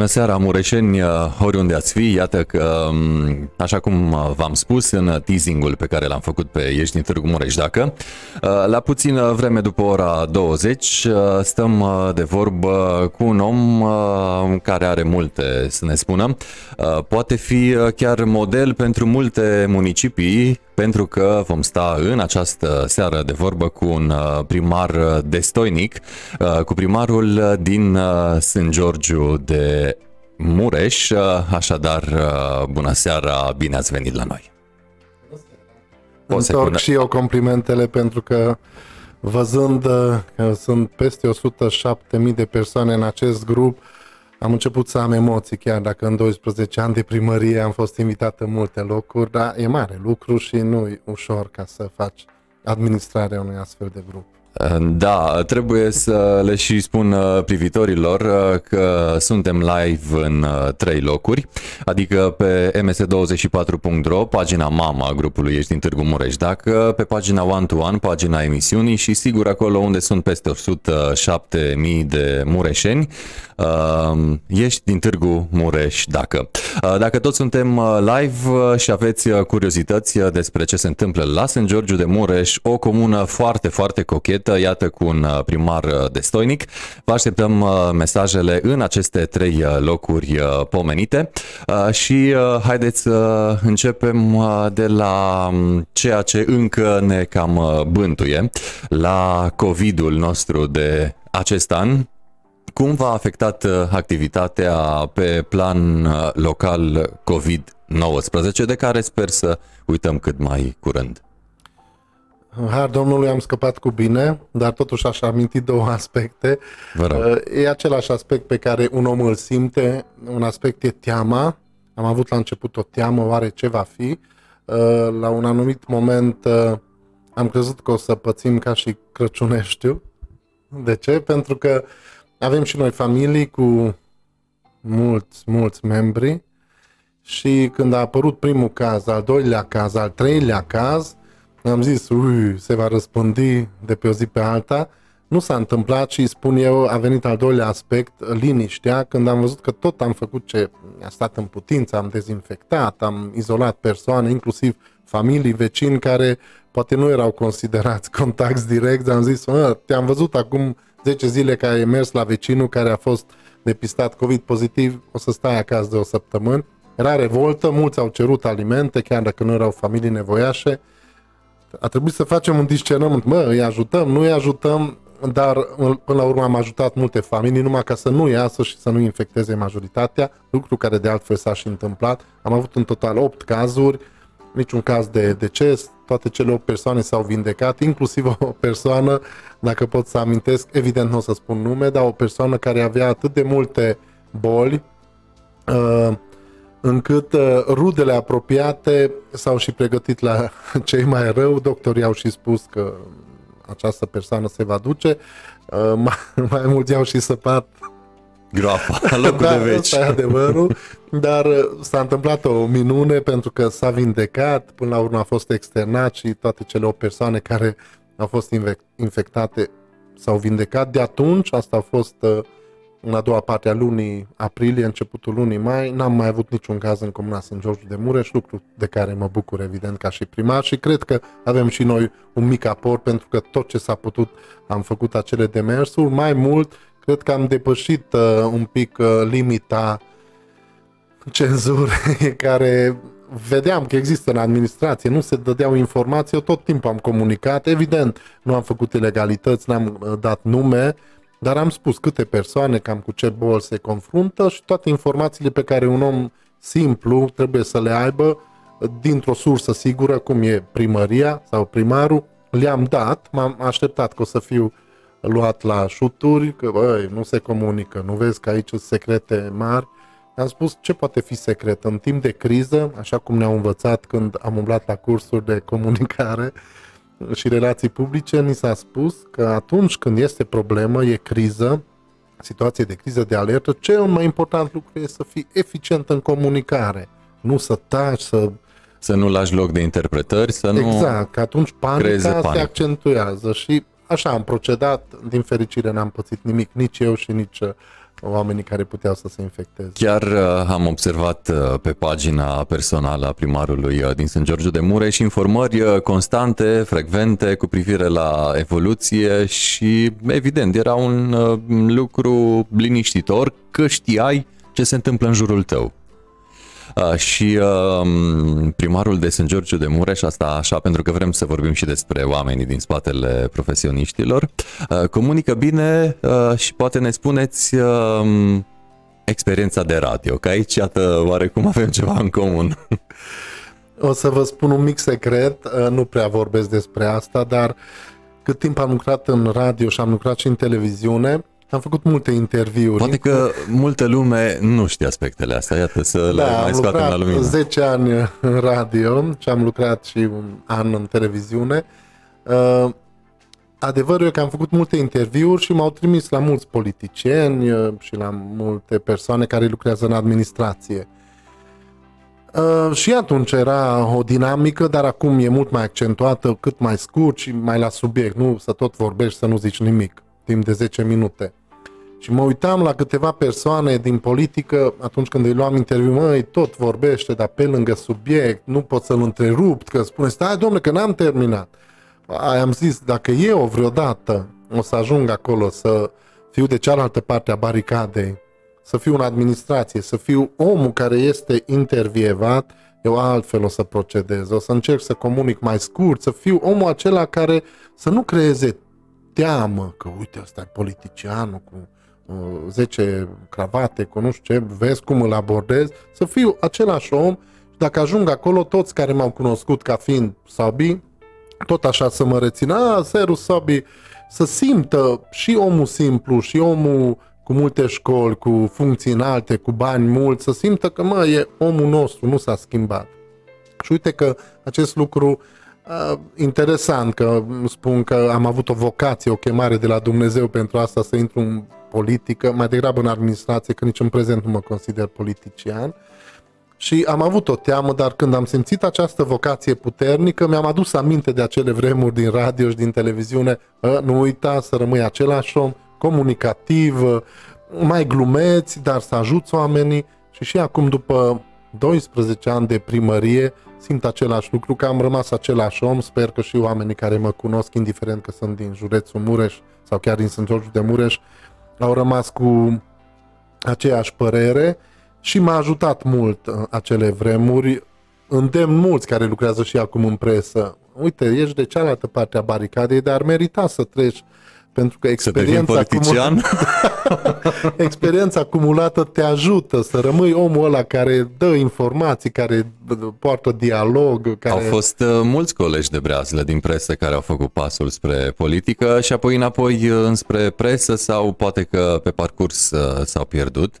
Bună seara, mureșeni, uh, oriunde ați fi. Iată că, um, așa cum uh, v-am spus în teasingul pe care l-am făcut pe Ești din Târgu Mureș, dacă, uh, la puțină vreme după ora 20 stăm de vorbă cu un om care are multe să ne spună. Poate fi chiar model pentru multe municipii, pentru că vom sta în această seară de vorbă cu un primar destoinic, cu primarul din St. Georgiu de Mureș. Așadar, bună seara, bine ați venit la noi. Întorc și eu complimentele pentru că văzând că sunt peste 107.000 de persoane în acest grup, am început să am emoții, chiar dacă în 12 ani de primărie am fost invitat în multe locuri, dar e mare lucru și nu e ușor ca să faci administrarea unui astfel de grup. Da, trebuie să le și spun uh, privitorilor uh, că suntem live în uh, trei locuri, adică pe ms24.ro, pagina mama a grupului Ești din Târgu Mureș, dacă pe pagina One to One, pagina emisiunii și sigur acolo unde sunt peste 107.000 de mureșeni, ești din Târgu Mureș, dacă. Dacă toți suntem live și aveți curiozități despre ce se întâmplă la St. Georgiu de Mureș, o comună foarte, foarte cochetă, iată cu un uh, primar uh, destoinic. Vă așteptăm uh, mesajele în aceste trei locuri pomenite și haideți să începem de la um, ceea ce încă ne cam bântuie, la COVID-ul nostru de acest an, cum v-a afectat activitatea pe plan local COVID-19, de care sper să uităm cât mai curând? În har Domnului am scăpat cu bine, dar totuși aș aminti două aspecte. Uh, e același aspect pe care un om îl simte, un aspect e teama. Am avut la început o teamă, oare ce va fi? Uh, la un anumit moment uh, am crezut că o să pățim ca și Crăciuneștiu. De ce? Pentru că avem și noi familii cu mulți, mulți membri și când a apărut primul caz, al doilea caz, al treilea caz, am zis, ui, se va răspândi de pe o zi pe alta. Nu s-a întâmplat și spun eu, a venit al doilea aspect, liniștea, când am văzut că tot am făcut ce a stat în putință, am dezinfectat, am izolat persoane, inclusiv familii, vecini care poate nu erau considerați contacti direct, am zis, te-am văzut acum 10 zile că ai mers la vecinul care a fost depistat COVID pozitiv, o să stai acasă de o săptămână. Era revoltă, mulți au cerut alimente, chiar dacă nu erau familii nevoiașe, a trebuit să facem un discernământ, mă, îi ajutăm, nu îi ajutăm, dar până la urmă am ajutat multe familii numai ca să nu iasă și să nu infecteze majoritatea, lucru care de altfel s-a și întâmplat. Am avut în total 8 cazuri, niciun caz de deces, toate cele 8 persoane s-au vindecat, inclusiv o persoană, dacă pot să amintesc, evident nu o să spun nume, dar o persoană care avea atât de multe boli, uh, încât uh, rudele apropiate s-au și pregătit la cei mai rău. Doctorii au și spus că această persoană se va duce. Uh, mai, mai mulți au și săpat groapa la locul da, de veci. e adevărul, dar uh, s-a întâmplat o minune pentru că s-a vindecat, până la urmă a fost externat și toate cele o persoane care au fost infectate s-au vindecat. De atunci, asta a fost uh, în a doua parte a lunii aprilie, începutul lunii mai, n-am mai avut niciun caz în Comuna St. George de Mureș, lucru de care mă bucur evident ca și primar și cred că avem și noi un mic aport pentru că tot ce s-a putut am făcut acele demersuri. Mai mult, cred că am depășit uh, un pic uh, limita cenzurei care vedeam că există în administrație, nu se dădeau informații, eu tot timpul am comunicat, evident, nu am făcut ilegalități, n-am uh, dat nume, dar am spus câte persoane, cam cu ce bol se confruntă și toate informațiile pe care un om simplu trebuie să le aibă dintr-o sursă sigură, cum e primăria sau primarul, le-am dat, m-am așteptat că o să fiu luat la șuturi, că băi, nu se comunică, nu vezi că aici sunt secrete mari. Am spus ce poate fi secret în timp de criză, așa cum ne-au învățat când am umblat la cursuri de comunicare, și relații publice, ni s-a spus că atunci când este problemă, e criză, situație de criză, de alertă, cel mai important lucru este să fii eficient în comunicare. Nu să taci, să... Să nu lași loc de interpretări, să nu Exact, că atunci panica se panic. accentuează și așa am procedat, din fericire n-am pățit nimic, nici eu și nici uh, oamenii care puteau să se infecteze. Chiar uh, am observat uh, pe pagina personală a primarului uh, din St. George de Mureș informări uh, constante, frecvente cu privire la evoluție și evident era un uh, lucru liniștitor că știai ce se întâmplă în jurul tău. Uh, și uh, primarul de St. George de Mureș, asta așa pentru că vrem să vorbim și despre oamenii din spatele profesioniștilor, uh, comunică bine uh, și poate ne spuneți uh, experiența de radio, că aici, iată, oarecum avem ceva în comun. O să vă spun un mic secret, uh, nu prea vorbesc despre asta, dar cât timp am lucrat în radio și am lucrat și în televiziune, am făcut multe interviuri. Poate că multă lume nu știe aspectele astea, iată să le da, mai scoatem la lumină. 10 ani în radio și am lucrat și un an în televiziune. Uh, adevărul e că am făcut multe interviuri și m-au trimis la mulți politicieni uh, și la multe persoane care lucrează în administrație. Uh, și atunci era o dinamică, dar acum e mult mai accentuată, cât mai scurt și mai la subiect, nu să tot vorbești, să nu zici nimic, timp de 10 minute. Și mă uitam la câteva persoane din politică atunci când îi luam interviu, măi, tot vorbește, dar pe lângă subiect, nu pot să-l întrerup, că spune, stai domnule, că n-am terminat. Aia am zis, dacă eu vreodată o să ajung acolo să fiu de cealaltă parte a baricadei, să fiu în administrație, să fiu omul care este intervievat, eu altfel o să procedez, o să încerc să comunic mai scurt, să fiu omul acela care să nu creeze teamă că uite ăsta e politicianul cu 10 cravate, cu nu știu ce, vezi cum îl abordez, să fiu același om și dacă ajung acolo, toți care m-au cunoscut ca fiind Sabi, tot așa să mă rețină, a, Seru Sabi, să simtă și omul simplu și omul cu multe școli, cu funcții înalte, cu bani mulți, să simtă că, mă, e omul nostru, nu s-a schimbat. Și uite că acest lucru uh, interesant, că spun că am avut o vocație, o chemare de la Dumnezeu pentru asta să intru în politică, mai degrabă în administrație, că nici în prezent nu mă consider politician. Și am avut o teamă, dar când am simțit această vocație puternică, mi-am adus aminte de acele vremuri din radio și din televiziune. Nu uita să rămâi același om, comunicativ, mai glumeți, dar să ajuți oamenii. Și și acum, după 12 ani de primărie, simt același lucru, că am rămas același om. Sper că și oamenii care mă cunosc, indiferent că sunt din județul Mureș sau chiar din Sânt George de Mureș, au rămas cu aceeași părere și m-a ajutat mult uh, acele vremuri. Îndemn mulți care lucrează și acum în presă. Uite, ești de cealaltă parte a baricadei, dar merita să treci pentru că experiența, acumulată, experiența acumulată te ajută să rămâi omul ăla care dă informații, care poartă dialog. Care... Au fost uh, mulți colegi de breazlă din presă care au făcut pasul spre politică și apoi înapoi uh, înspre presă sau poate că pe parcurs uh, s-au pierdut.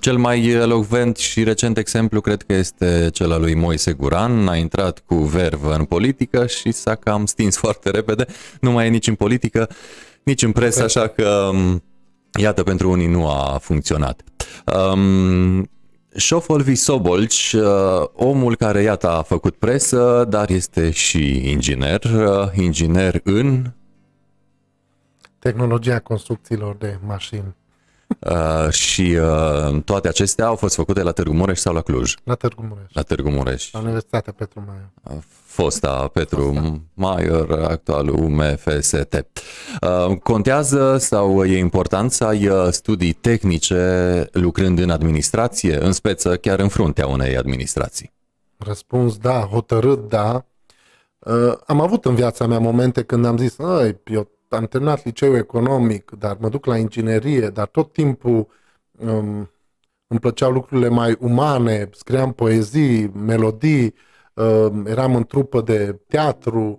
Cel mai elocvent și recent exemplu cred că este cel al lui Moise Guran. A intrat cu vervă în politică și s-a cam stins foarte repede. Nu mai e nici în politică, nici în presă, așa că um, iată, pentru unii nu a funcționat. Um, Șofolvi Sobolci, uh, omul care, iată, a făcut presă, dar este și inginer, uh, inginer în... Tehnologia construcțiilor de mașini. Uh, și uh, toate acestea au fost făcute la Târgu Mureș sau la Cluj? La Târgu Mureș. La Târgu Mureș. La Universitatea Petru Maior. Uh, fosta Petru Fosta. Maior, actualul UMFST. Uh, contează sau e important să ai uh, studii tehnice lucrând în administrație, în speță chiar în fruntea unei administrații? Răspuns da, hotărât da. Uh, am avut în viața mea momente când am zis, eu am terminat liceul economic, dar mă duc la inginerie, dar tot timpul um, îmi plăceau lucrurile mai umane, scriam poezii, melodii, um, eram în trupă de teatru,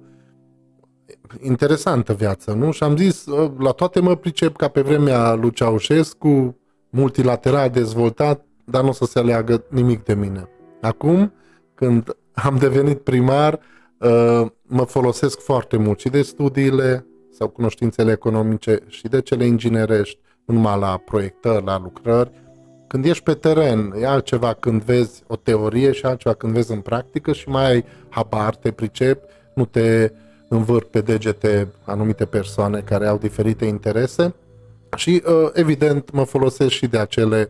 interesantă viață, nu? Și am zis, uh, la toate mă pricep ca pe vremea lui Ceaușescu, multilateral dezvoltat, dar nu o să se aleagă nimic de mine. Acum, când am devenit primar, uh, mă folosesc foarte mult și de studiile sau cunoștințele economice și de cele inginerești, nu numai la proiectări, la lucrări. Când ești pe teren, e altceva când vezi o teorie și altceva când vezi în practică și mai ai habar, te pricep, nu te învârt pe degete anumite persoane care au diferite interese. Și uh, evident mă folosesc și de acele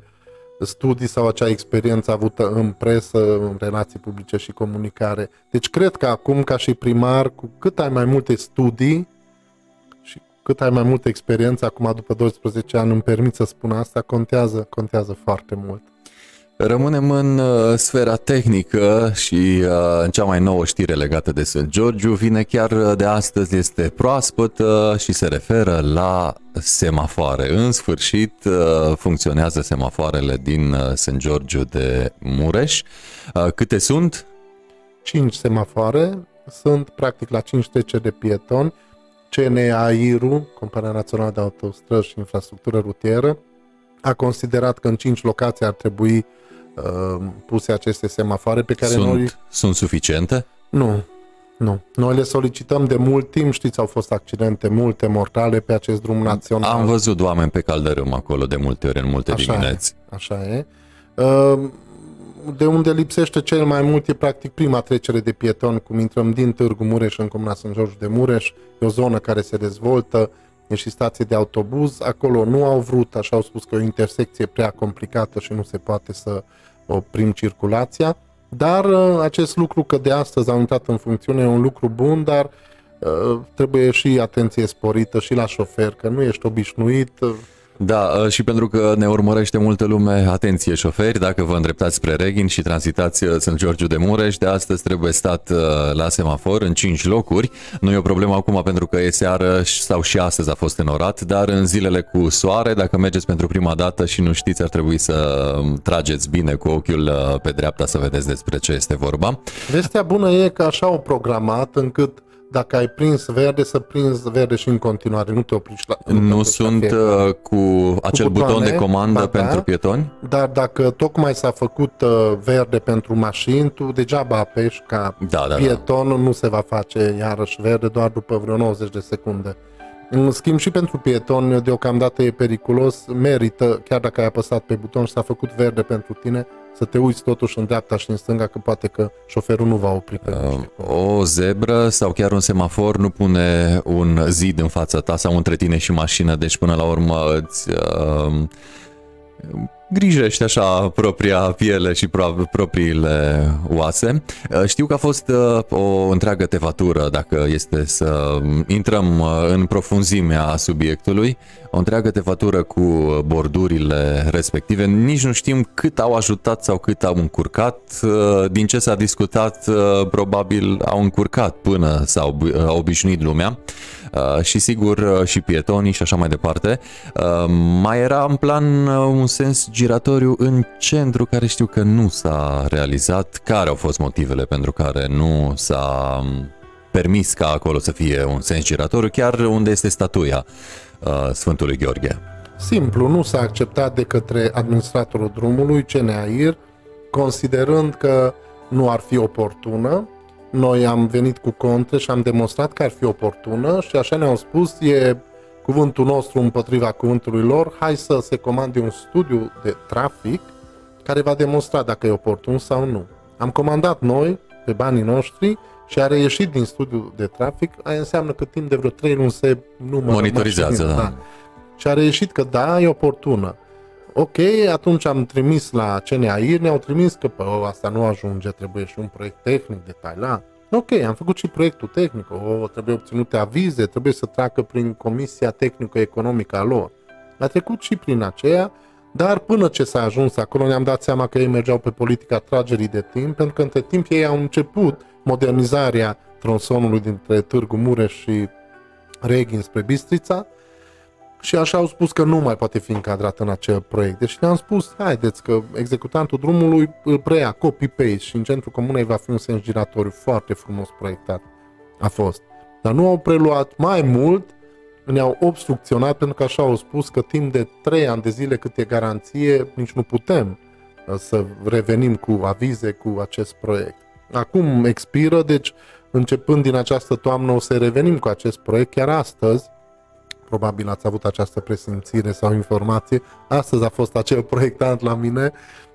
studii sau acea experiență avută în presă, în relații publice și comunicare. Deci cred că acum, ca și primar, cu cât ai mai multe studii și cât ai mai multă experiență, acum după 12 ani îmi permit să spun asta, contează, contează foarte mult. Rămânem în uh, sfera tehnică și uh, în cea mai nouă știre legată de St. Georgiu vine chiar uh, de astăzi, este proaspătă și se referă la semafoare. În sfârșit uh, funcționează semafoarele din uh, St. Georgiu de Mureș. Uh, câte sunt? Cinci semafoare, sunt practic la cinci treceri de pietoni, CNAIRU, Compania Națională de Autostrăzi și Infrastructură Rutieră, a considerat că în cinci locații ar trebui uh, Uh, puse aceste semafoare pe care sunt, noi... Sunt suficiente? Nu, nu. Noi le solicităm de mult timp, știți, au fost accidente multe mortale pe acest drum național. Am văzut oameni pe caldărâm acolo de multe ori, în multe așa dimineți. E, așa e. Uh, de unde lipsește cel mai mult e practic prima trecere de pieton, cum intrăm din Târgu Mureș în Comuna Sunt George de Mureș, e o zonă care se dezvoltă, e și stație de autobuz, acolo nu au vrut, așa au spus că e o intersecție prea complicată și nu se poate să oprim circulația, dar uh, acest lucru că de astăzi au intrat în funcțiune e un lucru bun, dar uh, trebuie și atenție sporită și la șofer, că nu ești obișnuit, uh, da, ă, și pentru că ne urmărește multă lume, atenție șoferi, dacă vă îndreptați spre Reghin și tranzitați ă, Sunt Georgiu de Mureș, de astăzi trebuie stat ă, la semafor în 5 locuri. Nu e o problemă acum pentru că e seară sau și astăzi a fost înorat, dar în zilele cu soare, dacă mergeți pentru prima dată și nu știți, ar trebui să trageți bine cu ochiul pe dreapta să vedeți despre ce este vorba. Vestea bună e că așa au programat încât dacă ai prins verde, să prinzi verde și în continuare, nu te opriști la... Nu sunt uh, cu acel cu buton de comandă ba, pentru da, pietoni? Dar dacă tocmai s-a făcut uh, verde pentru mașini, tu degeaba apeși ca da, da, pietonul da. nu se va face iarăși verde doar după vreo 90 de secunde. În schimb și pentru pietoni deocamdată e periculos, merită, chiar dacă ai apăsat pe buton și s-a făcut verde pentru tine, să te uiți totuși în dreapta și în stânga, că poate că șoferul nu va opri pe uh, O zebră sau chiar un semafor nu pune un zid în fața ta sau între tine și mașină, deci până la urmă îți... Uh, grijește așa propria piele și pro- propriile oase. Uh, știu că a fost uh, o întreagă tevatură, dacă este să intrăm uh, în profunzimea subiectului, o întreagă tevatură cu bordurile respective. Nici nu știm cât au ajutat sau cât au încurcat. Din ce s-a discutat, probabil au încurcat până s-au obișnuit lumea. Uh, și sigur uh, și pietonii și așa mai departe. Uh, mai era în plan un sens giratoriu în centru care știu că nu s-a realizat. Care au fost motivele pentru care nu s-a um, permis ca acolo să fie un sens giratoriu, chiar unde este statuia Sfântului Gheorghe? Simplu, nu s-a acceptat de către administratorul drumului, CNAIR, considerând că nu ar fi oportună noi am venit cu conte și am demonstrat că ar fi oportună și așa ne-au spus, e cuvântul nostru împotriva cuvântului lor, hai să se comande un studiu de trafic care va demonstra dacă e oportun sau nu. Am comandat noi, pe banii noștri, și a reieșit din studiul de trafic, aia înseamnă că timp de vreo 3 luni se numără monitorizează, da. da. Și a reieșit că da, e oportună. Ok, atunci am trimis la CNAIR, ne-au trimis că pe asta nu ajunge, trebuie și un proiect tehnic detaliat. Ok, am făcut și proiectul tehnic, o, trebuie obținute avize, trebuie să treacă prin Comisia Tehnico-Economică a lor. A trecut și prin aceea, dar până ce s-a ajuns acolo ne-am dat seama că ei mergeau pe politica tragerii de timp, pentru că între timp ei au început modernizarea tronsonului dintre Târgu Mureș și Reghin spre Bistrița, și așa au spus că nu mai poate fi încadrat în acel proiect. Deci ne-am spus, haideți că executantul drumului îl preia copy-paste și în centrul comunei va fi un sens giratoriu foarte frumos proiectat. A fost. Dar nu au preluat mai mult, ne-au obstrucționat pentru că așa au spus că timp de 3 ani de zile cât e garanție, nici nu putem uh, să revenim cu avize cu acest proiect. Acum expiră, deci începând din această toamnă o să revenim cu acest proiect chiar astăzi probabil ați avut această presimțire sau informație. Astăzi a fost acel proiectant la mine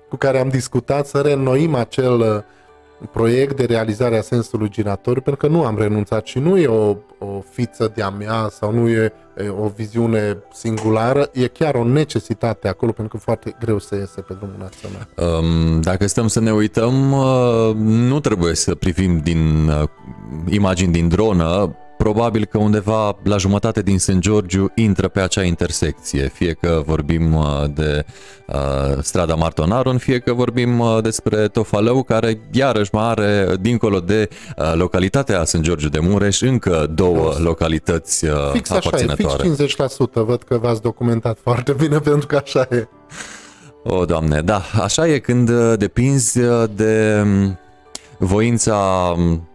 cu care am discutat să reînnoim acel uh, proiect de realizare a sensului giratoriu, pentru că nu am renunțat și nu e o, o fiță de-a mea sau nu e o viziune singulară, e chiar o necesitate acolo pentru că foarte greu să iese pe drumul național. Um, dacă stăm să ne uităm, uh, nu trebuie să privim din uh, imagini din dronă, probabil că undeva la jumătate din St. Georgiu intră pe acea intersecție, fie că vorbim uh, de uh, strada Martonaron, fie că vorbim uh, despre Tofalău, care iarăși mai are, dincolo de uh, localitatea St. Georgiu de Mureș, încă două Just. localități uh, fix așa e, fix 50%, văd că v-ați documentat foarte bine pentru că așa e. O, Doamne, da, așa e când uh, depinzi uh, de um, voința um,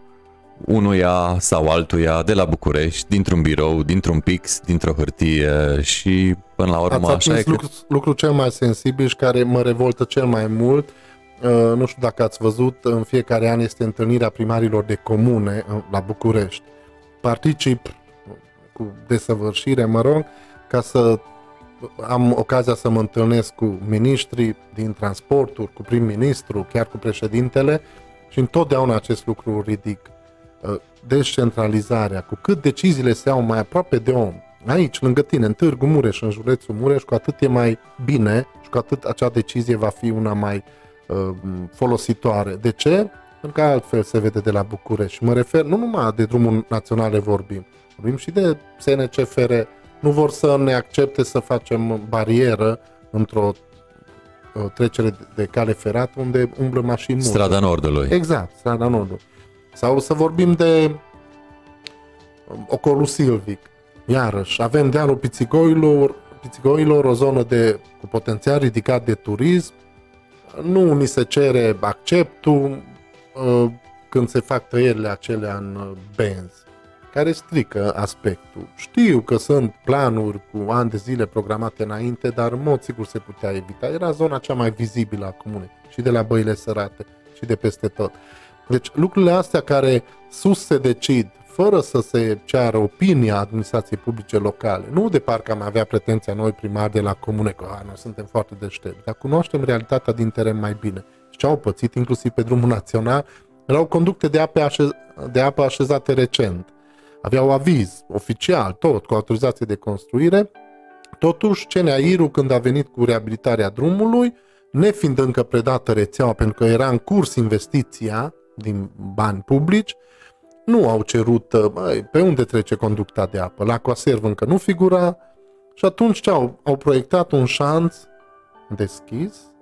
unuia sau altuia de la București, dintr-un birou, dintr-un pix, dintr-o hârtie și până la urmă Ați așa e lucru, că... lucru cel mai sensibil și care mă revoltă cel mai mult. Uh, nu știu dacă ați văzut, în fiecare an este întâlnirea primarilor de comune uh, la București. Particip cu desăvârșire, mă rog, ca să am ocazia să mă întâlnesc cu miniștrii din transporturi, cu prim-ministru, chiar cu președintele și întotdeauna acest lucru ridic. Uh, descentralizarea, cu cât deciziile se iau mai aproape de om, aici, lângă tine, în Târgu Mureș, în județul Mureș, cu atât e mai bine și cu atât acea decizie va fi una mai uh, folositoare. De ce? Pentru că altfel se vede de la București. Și mă refer nu numai de drumul naționale vorbim, vorbim și de SNCFR. Nu vor să ne accepte să facem barieră într-o uh, trecere de cale ferată unde umblă mașini Strada Nordului. Exact, Strada Nordului. Sau să vorbim de um, ocolul Silvic. Iarăși, avem dealul Pițigoilor, Pițigoilor, o zonă de, cu potențial ridicat de turism. Nu ni se cere acceptul uh, când se fac tăierile acelea în uh, benzi care strică aspectul. Știu că sunt planuri cu ani de zile programate înainte, dar în mod sigur se putea evita. Era zona cea mai vizibilă a comunei și de la băile sărate și de peste tot. Deci lucrurile astea care sus se decid fără să se ceară opinia administrației publice locale, nu de parcă am avea pretenția noi primari de la comune că a, noi suntem foarte deștepți, dar cunoaștem realitatea din teren mai bine. Și ce au pățit, inclusiv pe drumul național, erau conducte de apă, așez, de apă așezate recent. Aveau aviz oficial, tot, cu autorizație de construire. Totuși, CNAIR-ul, când a venit cu reabilitarea drumului, nefiind încă predată rețeaua, pentru că era în curs investiția, din bani publici, nu au cerut uh, băi, pe unde trece conducta de apă. La Coaserv încă nu figura și atunci ce au? Au proiectat un șanț deschis,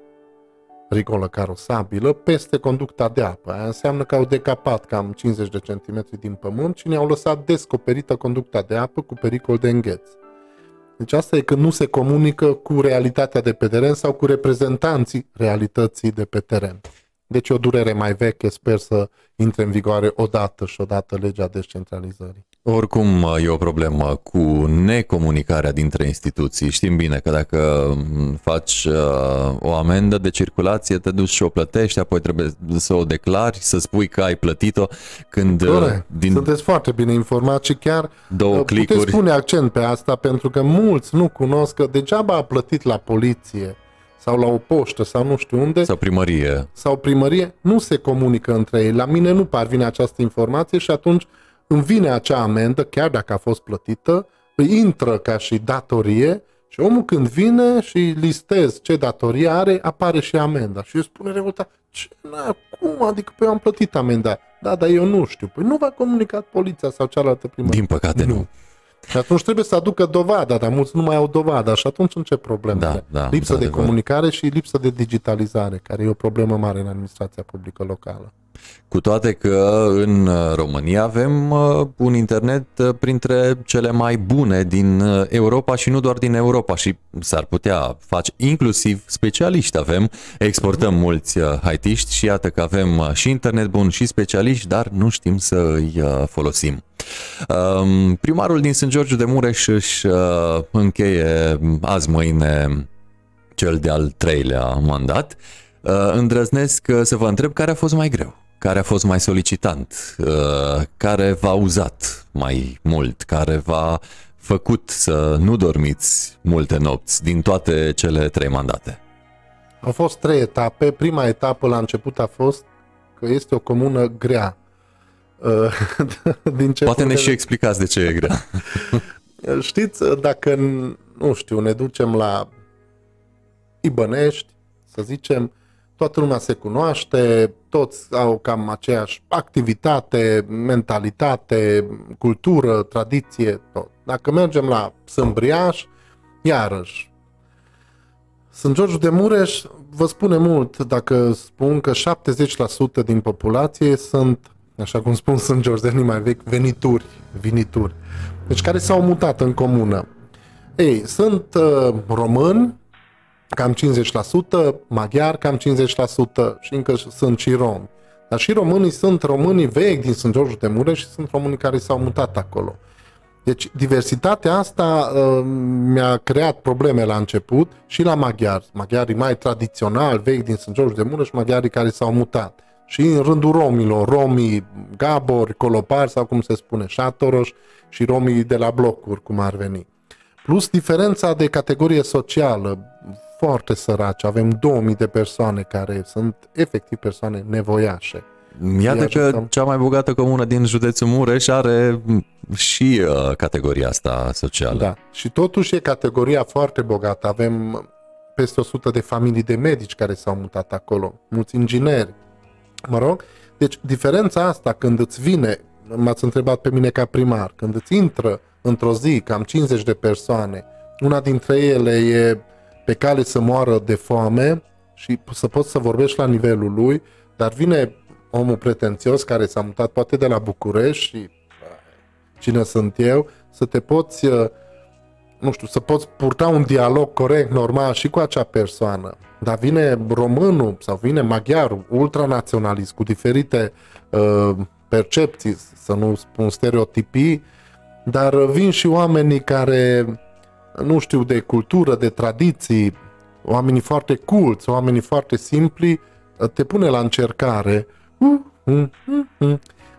rigolă carosabilă, peste conducta de apă. Aia înseamnă că au decapat cam 50 de centimetri din pământ și ne-au lăsat descoperită conducta de apă cu pericol de îngheț. Deci asta e când nu se comunică cu realitatea de pe teren sau cu reprezentanții realității de pe teren. Deci o durere mai veche, sper să intre în vigoare odată și odată legea descentralizării. Oricum e o problemă cu necomunicarea dintre instituții. Știm bine că dacă faci uh, o amendă de circulație, te duci și o plătești, apoi trebuie să o declari, să spui că ai plătit-o. Când, uh, Corect. din Sunteți foarte bine informat și chiar două uh, puteți clicuri... pune accent pe asta pentru că mulți nu cunosc că degeaba a plătit la poliție sau la o poștă sau nu știu unde. Sau primărie. Sau primărie, nu se comunică între ei. La mine nu parvine această informație și atunci îmi vine acea amendă, chiar dacă a fost plătită, îi intră ca și datorie și omul când vine și listez ce datorie are, apare și amenda. Și eu spune revoltat, ce, na, cum? Adică pe eu am plătit amenda. Da, dar eu nu știu. Păi nu v-a comunicat poliția sau cealaltă primărie. Din păcate nu. nu. Și atunci trebuie să aducă dovada, dar mulți nu mai au dovada și atunci încep problemele. Da, da, lipsă de comunicare și lipsă de digitalizare, care e o problemă mare în administrația publică locală. Cu toate că în România avem uh, un internet uh, printre cele mai bune din uh, Europa și nu doar din Europa și s-ar putea face inclusiv specialiști avem, exportăm mulți haitiști și iată că avem și internet bun și specialiști, dar nu știm să îi folosim. Um, primarul din St. George de Mureș își încheie azi mâine cel de-al treilea mandat. Îndrăznesc să vă întreb care a fost mai greu care a fost mai solicitant, uh, care v-a uzat mai mult, care v-a făcut să nu dormiți multe nopți din toate cele trei mandate? Au fost trei etape. Prima etapă la început a fost că este o comună grea. Uh, din ce Poate ne și explicați de ce e grea. Știți, dacă, nu știu, ne ducem la Ibănești, să zicem, toată lumea se cunoaște, toți au cam aceeași activitate, mentalitate, cultură, tradiție, tot. Dacă mergem la Sâmbriaș, iarăși, sunt George de Mureș vă spune mult dacă spun că 70% din populație sunt, așa cum spun sunt George de mai vechi, venituri, vinituri. Deci care s-au mutat în comună. Ei, sunt uh, români, cam 50%, maghiari cam 50% și încă sunt și romi. Dar și românii sunt românii vechi din Sunt George de Mureș și sunt românii care s-au mutat acolo. Deci diversitatea asta uh, mi-a creat probleme la început și la maghiari. Maghiarii mai tradiționali, vechi din Sunt George de Mureș, maghiarii care s-au mutat. Și în rândul romilor, romii gabori, colopari sau cum se spune, șatoroși și romii de la blocuri, cum ar veni. Plus diferența de categorie socială, foarte săraci, avem 2000 de persoane care sunt efectiv persoane nevoiașe. Iată că cea mai bogată comună din județul Mureș are și uh, categoria asta socială. Da, și totuși e categoria foarte bogată. Avem peste 100 de familii de medici care s-au mutat acolo, mulți ingineri. Mă rog, deci diferența asta când îți vine, m-ați întrebat pe mine ca primar, când îți intră într-o zi cam 50 de persoane, una dintre ele e pe cale să moară de foame și să poți să vorbești la nivelul lui, dar vine omul pretențios care s-a mutat poate de la București și cine sunt eu, să te poți, uh, nu știu, să poți purta un dialog corect, normal și cu acea persoană. Dar vine românul sau vine maghiarul, ultranaționalist, cu diferite uh, percepții, să nu spun stereotipii, dar vin și oamenii care, nu știu, de cultură, de tradiții, oamenii foarte culți, oamenii foarte simpli, te pune la încercare.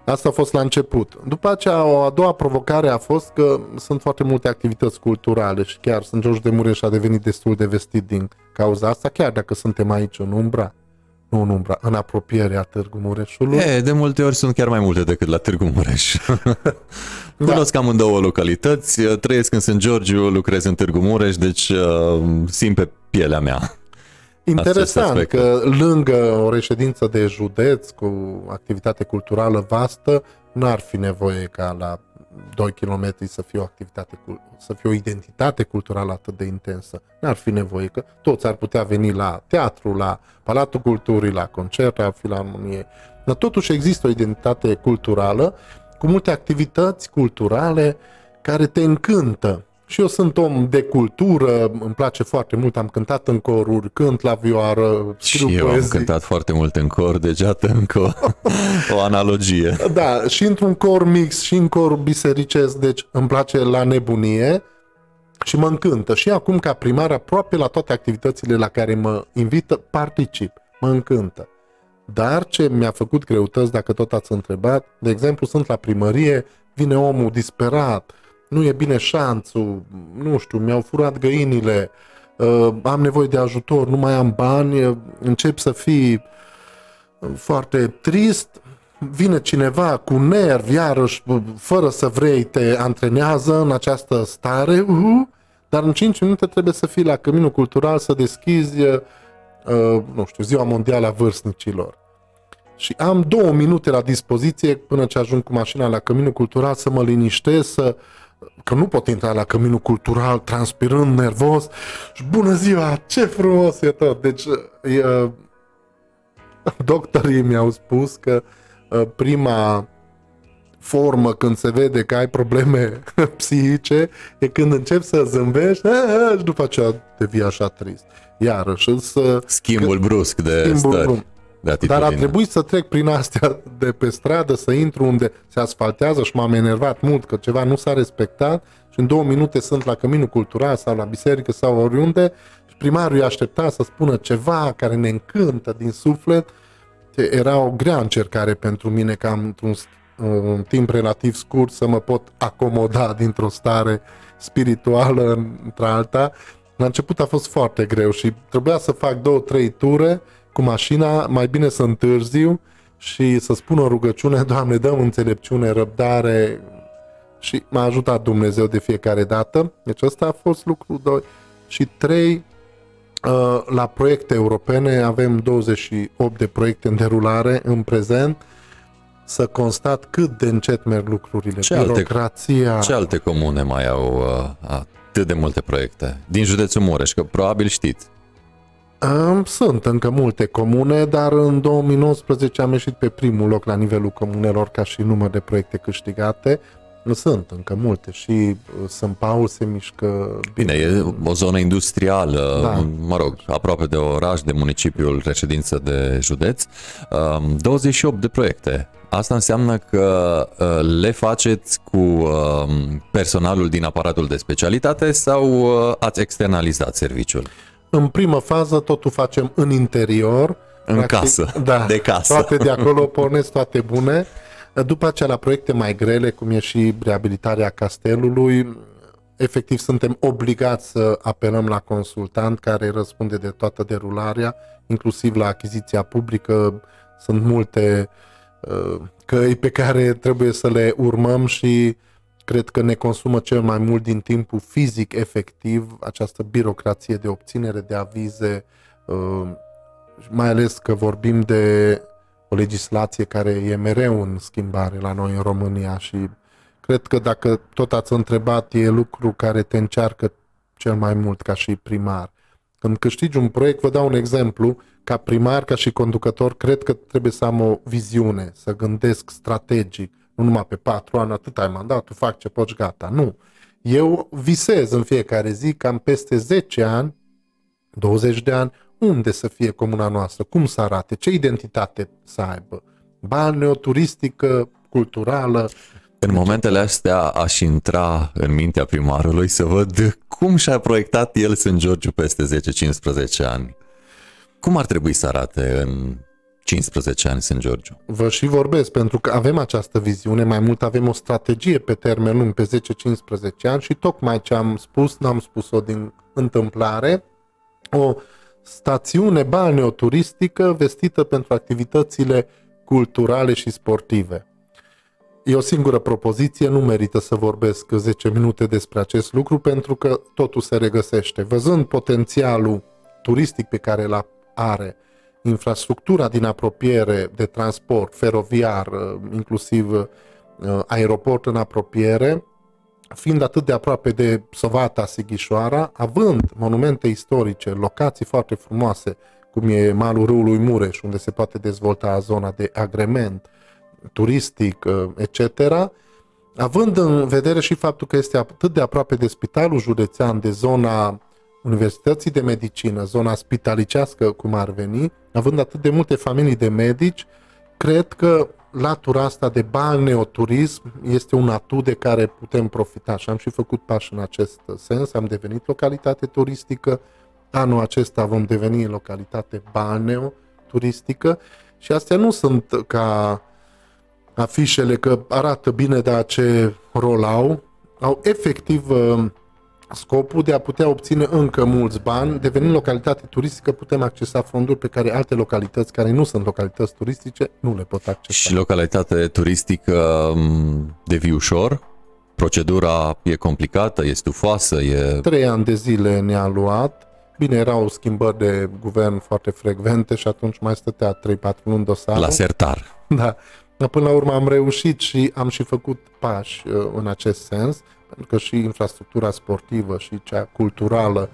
Asta a fost la început. După aceea, o a doua provocare a fost că sunt foarte multe activități culturale și chiar sunt George de Mureș a devenit destul de vestit din cauza asta, chiar dacă suntem aici în Umbra, nu în Umbra, în apropierea Târgu Mureșului. E, de multe ori sunt chiar mai multe decât la Târgu Mureș. da. Cunosc amândouă localități, trăiesc în St. Georgiu, lucrez în Târgu Mureș, deci uh, simt pe pielea mea. Interesant că lângă o reședință de județ cu activitate culturală vastă, n-ar fi nevoie ca la 2 km să fie o activitate, să fie o identitate culturală atât de intensă. N-ar fi nevoie că toți ar putea veni la teatru, la Palatul Culturii, la concert, la filarmonie. Dar totuși există o identitate culturală cu multe activități culturale care te încântă și eu sunt om de cultură, îmi place foarte mult, am cântat în coruri, cânt la vioară, scriu Și eu poezii. am cântat foarte mult în cor, deci iată încă o, o analogie. Da, și într-un cor mix și în cor bisericesc, deci îmi place la nebunie și mă încântă. Și acum ca primar aproape la toate activitățile la care mă invită, particip, mă încântă. Dar ce mi-a făcut greutăți, dacă tot ați întrebat, de exemplu, sunt la primărie, vine omul disperat, nu e bine șanțul, nu știu, mi-au furat găinile, uh, am nevoie de ajutor, nu mai am bani, uh, încep să fii foarte trist, vine cineva cu nervi, iarăși, fără să vrei, te antrenează în această stare, uh, dar în 5 minute trebuie să fii la Căminul Cultural să deschizi, uh, nu știu, Ziua Mondială a Vârstnicilor. Și am două minute la dispoziție până ce ajung cu mașina la Căminul Cultural să mă liniștesc, să că nu pot intra la căminul cultural transpirând nervos și bună ziua, ce frumos e tot. Deci uh, doctorii mi-au spus că uh, prima formă când se vede că ai probleme psihice e când începi să zâmbești și după aceea devii așa trist. Iarăși, să... Schimbul brusc de schimbul stări. Brusc de Dar a trebuit să trec prin astea de pe stradă, să intru unde se asfaltează și m-am enervat mult că ceva nu s-a respectat și în două minute sunt la căminul cultural sau la biserică sau oriunde și primarul i aștepta să spună ceva care ne încântă din suflet. Era o grea încercare pentru mine ca într-un un timp relativ scurt să mă pot acomoda dintr-o stare spirituală într-alta. La început a fost foarte greu și trebuia să fac două, trei ture cu mașina, mai bine să întârziu și să spun o rugăciune, Doamne, dăm înțelepciune, răbdare și m-a ajutat Dumnezeu de fiecare dată. Deci ăsta a fost lucru 2. Și 3, uh, la proiecte europene avem 28 de proiecte în derulare în prezent să constat cât de încet merg lucrurile. Ce Birocrația... Alte, ce alte comune mai au uh, atât de multe proiecte? Din județul Mureș, că probabil știți. Sunt încă multe comune, dar în 2019 am ieșit pe primul loc la nivelul comunelor ca și număr de proiecte câștigate. Sunt încă multe și uh, Sunt Paul se mișcă bine. Bine, e o zonă industrială, da. mă rog, aproape de oraș, de municipiul reședință de județ. 28 um, de proiecte. Asta înseamnă că uh, le faceți cu um, personalul din aparatul de specialitate sau uh, ați externalizat serviciul? În primă fază totul facem în interior. În practic, casă, da, de casă. Toate de acolo pornesc toate bune. După aceea, la proiecte mai grele, cum e și reabilitarea castelului, efectiv suntem obligați să apelăm la consultant care răspunde de toată derularea, inclusiv la achiziția publică. Sunt multe uh, căi pe care trebuie să le urmăm și cred că ne consumă cel mai mult din timpul fizic efectiv această birocrație de obținere de avize, uh, mai ales că vorbim de o legislație care e mereu în schimbare la noi în România și cred că dacă tot ați întrebat, e lucru care te încearcă cel mai mult ca și primar. Când câștigi un proiect, vă dau un exemplu, ca primar, ca și conducător, cred că trebuie să am o viziune, să gândesc strategic, nu numai pe patru ani, atât ai mandatul, fac ce poți, gata. Nu. Eu visez în fiecare zi cam peste 10 ani, 20 de ani, unde să fie comuna noastră, cum să arate, ce identitate să aibă, balneoturistică, culturală. În momentele astea aș intra în mintea primarului să văd cum și-a proiectat el St. George peste 10-15 ani. Cum ar trebui să arate în 15 ani St. George? Vă și vorbesc, pentru că avem această viziune, mai mult avem o strategie pe termen lung, pe 10-15 ani și tocmai ce am spus, n-am spus-o din întâmplare, o stațiune balneoturistică vestită pentru activitățile culturale și sportive. E o singură propoziție, nu merită să vorbesc 10 minute despre acest lucru pentru că totul se regăsește. Văzând potențialul turistic pe care îl are, infrastructura din apropiere de transport feroviar, inclusiv uh, aeroport în apropiere, fiind atât de aproape de Sovata Sighișoara, având monumente istorice, locații foarte frumoase, cum e malul râului Mureș, unde se poate dezvolta zona de agrement turistic, uh, etc., având în vedere și faptul că este atât de aproape de spitalul județean, de zona Universității de Medicină, zona spitalicească, cum ar veni, având atât de multe familii de medici, cred că latura asta de balneoturism este un atu de care putem profita și am și făcut pași în acest sens. Am devenit localitate turistică, anul acesta vom deveni localitate balneo-turistică și astea nu sunt ca afișele că arată bine, dar ce rol au. Au efectiv uh, scopul de a putea obține încă mulți bani, devenind localitate turistică, putem accesa fonduri pe care alte localități care nu sunt localități turistice nu le pot accesa. Și localitate turistică mm, devii ușor? Procedura e complicată, e stufoasă, e... Trei ani de zile ne-a luat. Bine, erau schimbări de guvern foarte frecvente și atunci mai stătea 3-4 luni dosarul. La sertar. Da. Dar până la urmă am reușit și am și făcut pași uh, în acest sens pentru că și infrastructura sportivă și cea culturală,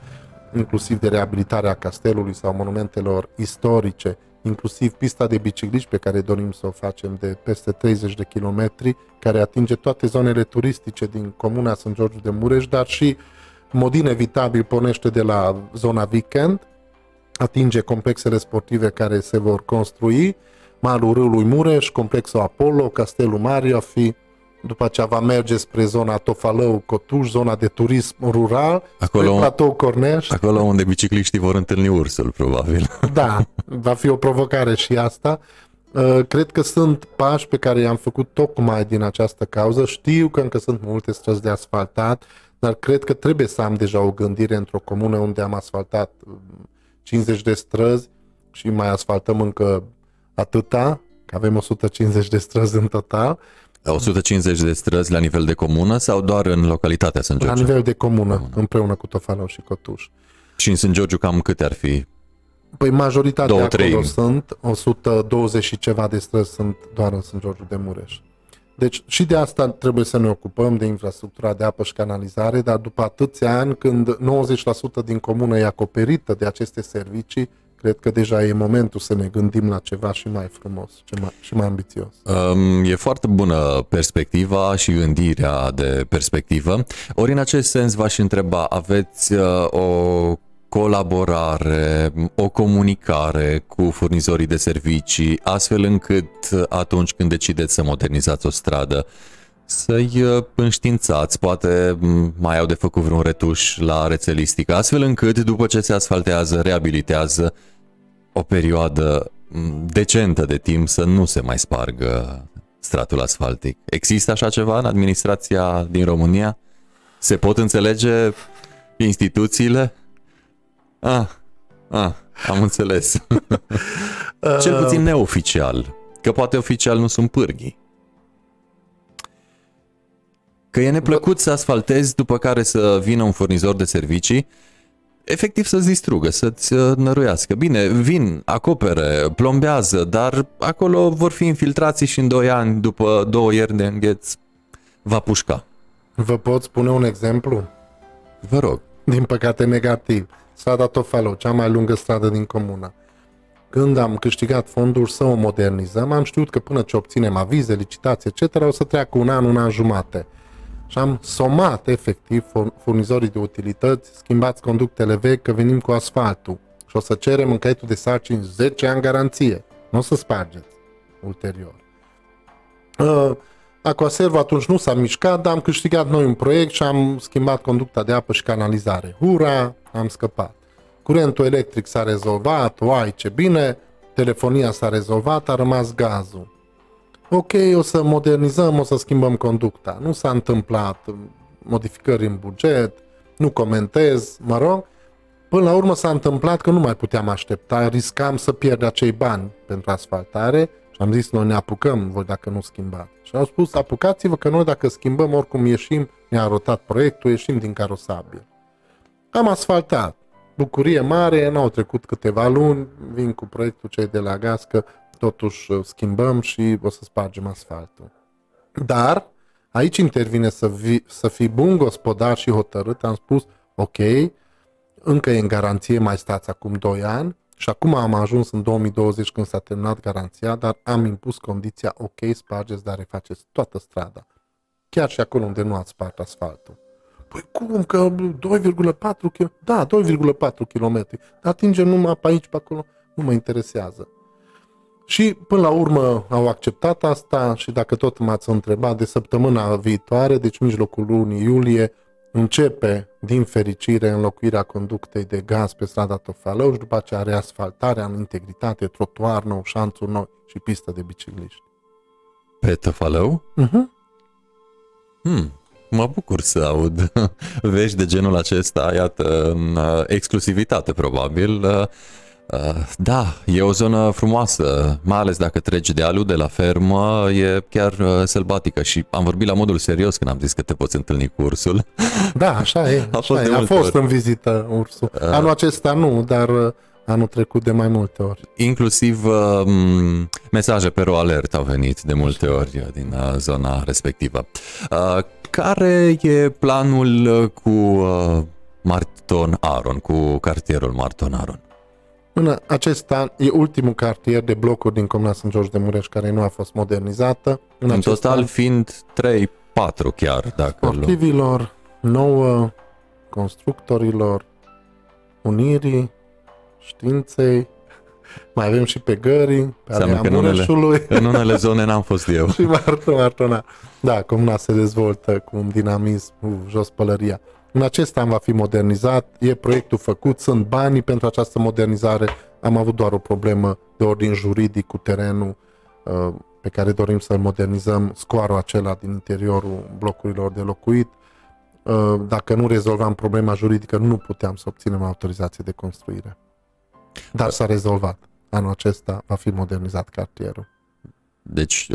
inclusiv de reabilitarea castelului sau monumentelor istorice, inclusiv pista de bicicliști pe care dorim să o facem de peste 30 de kilometri, care atinge toate zonele turistice din comuna St. George de Mureș, dar și în mod inevitabil pornește de la zona weekend, atinge complexele sportive care se vor construi, malul râului Mureș, complexul Apollo, castelul Maria, fi după aceea va merge spre zona Tofalău, Cotuș, zona de turism rural, acolo, spre platou Corneș. Acolo unde bicicliștii vor întâlni ursul, probabil. Da, va fi o provocare și asta. Uh, cred că sunt pași pe care i-am făcut tocmai din această cauză. Știu că încă sunt multe străzi de asfaltat, dar cred că trebuie să am deja o gândire într-o comună unde am asfaltat 50 uh, de străzi și mai asfaltăm încă atâta, că avem 150 de străzi în total, 150 de străzi la nivel de comună sau doar în localitatea Sunt Georgiu? La nivel de comună, comună. împreună cu Tofalau și Cotuș. Și în Sunt Georgiu cam câte ar fi? Păi majoritatea Două, acolo trei. sunt, 120 și ceva de străzi sunt doar în Sunt Georgiu de Mureș. Deci și de asta trebuie să ne ocupăm de infrastructura de apă și canalizare, dar după atâția ani, când 90% din comună e acoperită de aceste servicii, cred că deja e momentul să ne gândim la ceva și mai frumos și mai, și mai ambițios. Um, e foarte bună perspectiva și gândirea de perspectivă. Ori în acest sens v-aș întreba, aveți uh, o colaborare, o comunicare cu furnizorii de servicii, astfel încât atunci când decideți să modernizați o stradă, să-i uh, înștiințați, poate mai au de făcut vreun retuș la rețelistică, astfel încât după ce se asfaltează, reabilitează o perioadă decentă de timp să nu se mai spargă stratul asfaltic. Există așa ceva în administrația din România? Se pot înțelege instituțiile? Ah, ah, am înțeles. Cel puțin neoficial, că poate oficial nu sunt pârghii. Că e neplăcut să asfaltezi după care să vină un furnizor de servicii efectiv să-ți distrugă, să-ți uh, năruiască. Bine, vin, acopere, plombează, dar acolo vor fi infiltrații și în 2 ani, după două ieri de îngheț, va pușca. Vă pot spune un exemplu? Vă rog. Din păcate negativ. Strada Tofalo, cea mai lungă stradă din comună. Când am câștigat fonduri să o modernizăm, am știut că până ce obținem avize, licitații, etc., o să treacă un an, un an jumate și am somat efectiv furnizorii de utilități, schimbați conductele vechi că venim cu asfaltul și o să cerem în caietul de sarcini 10 ani garanție. Nu o să spargeți ulterior. Uh, Aquaservo atunci nu s-a mișcat, dar am câștigat noi un proiect și am schimbat conducta de apă și canalizare. Hura, am scăpat. Curentul electric s-a rezolvat, oai ce bine, telefonia s-a rezolvat, a rămas gazul ok, o să modernizăm, o să schimbăm conducta. Nu s-a întâmplat modificări în buget, nu comentez, mă rog. Până la urmă s-a întâmplat că nu mai puteam aștepta, riscam să pierd acei bani pentru asfaltare și am zis, noi ne apucăm, voi dacă nu schimbați. Și au spus, apucați-vă că noi dacă schimbăm, oricum ieșim, ne-a rotat proiectul, ieșim din carosabil. Am asfaltat. Bucurie mare, n-au trecut câteva luni, vin cu proiectul cei de la Gască, totuși uh, schimbăm și o să spargem asfaltul. Dar aici intervine să, vi, să fii bun gospodar și hotărât. Am spus, ok, încă e în garanție, mai stați acum 2 ani și acum am ajuns în 2020 când s-a terminat garanția, dar am impus condiția, ok, spargeți, dar refaceți toată strada. Chiar și acolo unde nu ați spart asfaltul. Păi cum că 2,4 km? Da, 2,4 km. Dar atinge numai pe aici, pe acolo. Nu mă interesează. Și până la urmă au acceptat asta și dacă tot m-ați întrebat de săptămâna viitoare, deci mijlocul lunii iulie, începe din fericire înlocuirea conductei de gaz pe strada Tofalău și după aceea reasfaltarea în integritate, trotuar nou, șanțuri noi și pistă de bicicliști. Pe Tofalău? Uh-huh. Hmm, mă bucur să aud vești de genul acesta, iată, în uh, exclusivitate probabil. Uh, Uh, da, e o zonă frumoasă, mai ales dacă treci dealul de la fermă, e chiar uh, sălbatică și am vorbit la modul serios când am zis că te poți întâlni cu ursul. Da, așa e. A fost, așa e. A fost ori. în vizită ursul. Uh. Anul acesta nu, dar anul trecut de mai multe ori. Inclusiv uh, mesaje pe alert au venit de multe ori din uh, zona respectivă. Uh, care e planul cu uh, Marton Aron, cu cartierul Marton Aron? În acest an e ultimul cartier de blocuri din Comuna Sunt George de Mureș care nu a fost modernizată. În, în total an, fiind 3-4 chiar. Dacă sportivilor, nouă, constructorilor, unirii, științei, mai avem și pe gării, pe alea că în unele, în unele zone n-am fost eu. și Marto, Martona. Da, comuna se dezvoltă cu un dinamism, cu jos pălăria. În acest an va fi modernizat, e proiectul făcut, sunt banii pentru această modernizare. Am avut doar o problemă de ordin juridic cu terenul uh, pe care dorim să-l modernizăm, scoarul acela din interiorul blocurilor de locuit. Uh, dacă nu rezolvam problema juridică, nu puteam să obținem autorizație de construire. Dar s-a rezolvat. Anul acesta va fi modernizat cartierul. Deci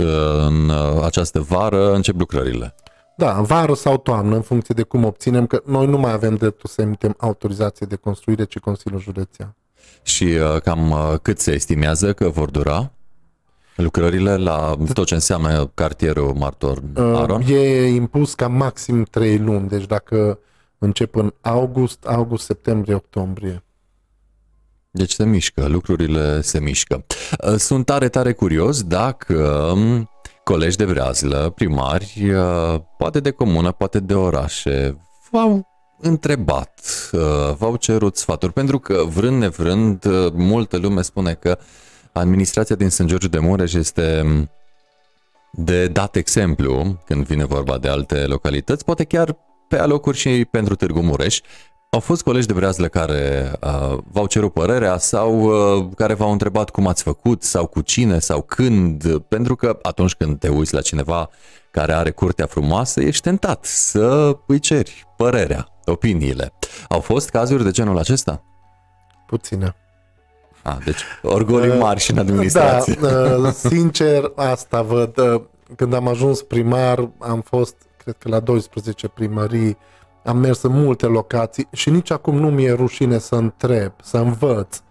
în această vară încep lucrările. Da, în vară sau toamnă, în funcție de cum obținem, că noi nu mai avem dreptul să emitem autorizație de construire, ci Consiliul Județean. Și uh, cam uh, cât se estimează că vor dura lucrările la tot ce înseamnă cartierul Martor uh, Aron? E impus ca maxim 3 luni, deci dacă încep în august, august, septembrie, octombrie. Deci se mișcă, lucrurile se mișcă. Sunt tare, tare curios dacă um, colegi de breazlă, primari, poate de comună, poate de orașe, v-au întrebat, v-au cerut sfaturi, pentru că vrând nevrând, multă lume spune că administrația din St. George de Mureș este de dat exemplu când vine vorba de alte localități, poate chiar pe alocuri și pentru Târgu Mureș, au fost colegi de breazlă care uh, v-au cerut părerea sau uh, care v-au întrebat cum ați făcut sau cu cine sau când, pentru că atunci când te uiți la cineva care are curtea frumoasă, ești tentat să îi ceri părerea, opiniile. Au fost cazuri de genul acesta? Puține. Ah, deci orgolii mari și în administrație. Da, uh, sincer, asta văd. Uh, când am ajuns primar, am fost, cred că la 12 primării, am mers în multe locații și nici acum nu mi-e rușine să întreb, să învăț.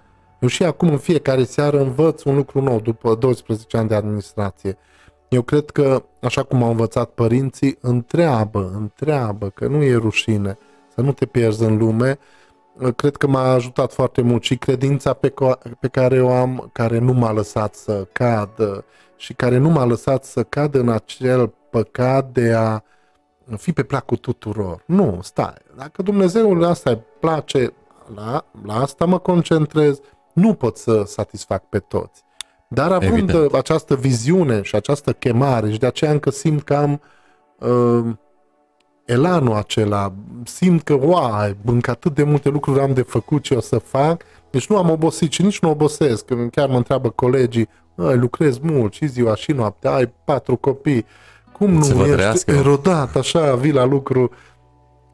Eu și acum în fiecare seară învăț un lucru nou după 12 ani de administrație. Eu cred că, așa cum au învățat părinții, întreabă, întreabă, că nu e rușine, să nu te pierzi în lume. Cred că m-a ajutat foarte mult și credința pe, co- pe care o am, care nu m-a lăsat să cad și care nu m-a lăsat să cad în acel păcat de a fi pe placul tuturor. Nu, stai. Dacă Dumnezeul asta îi place, la, la asta mă concentrez, nu pot să satisfac pe toți. Dar având Evident. această viziune și această chemare și de aceea încă simt că am uh, elanul acela, simt că, uai, încă atât de multe lucruri am de făcut ce o să fac, deci nu am obosit și nici nu obosesc. Chiar mă întreabă colegii, lucrez mult și ziua și noaptea, ai patru copii, cum nu ești erodat, așa, vii la lucru.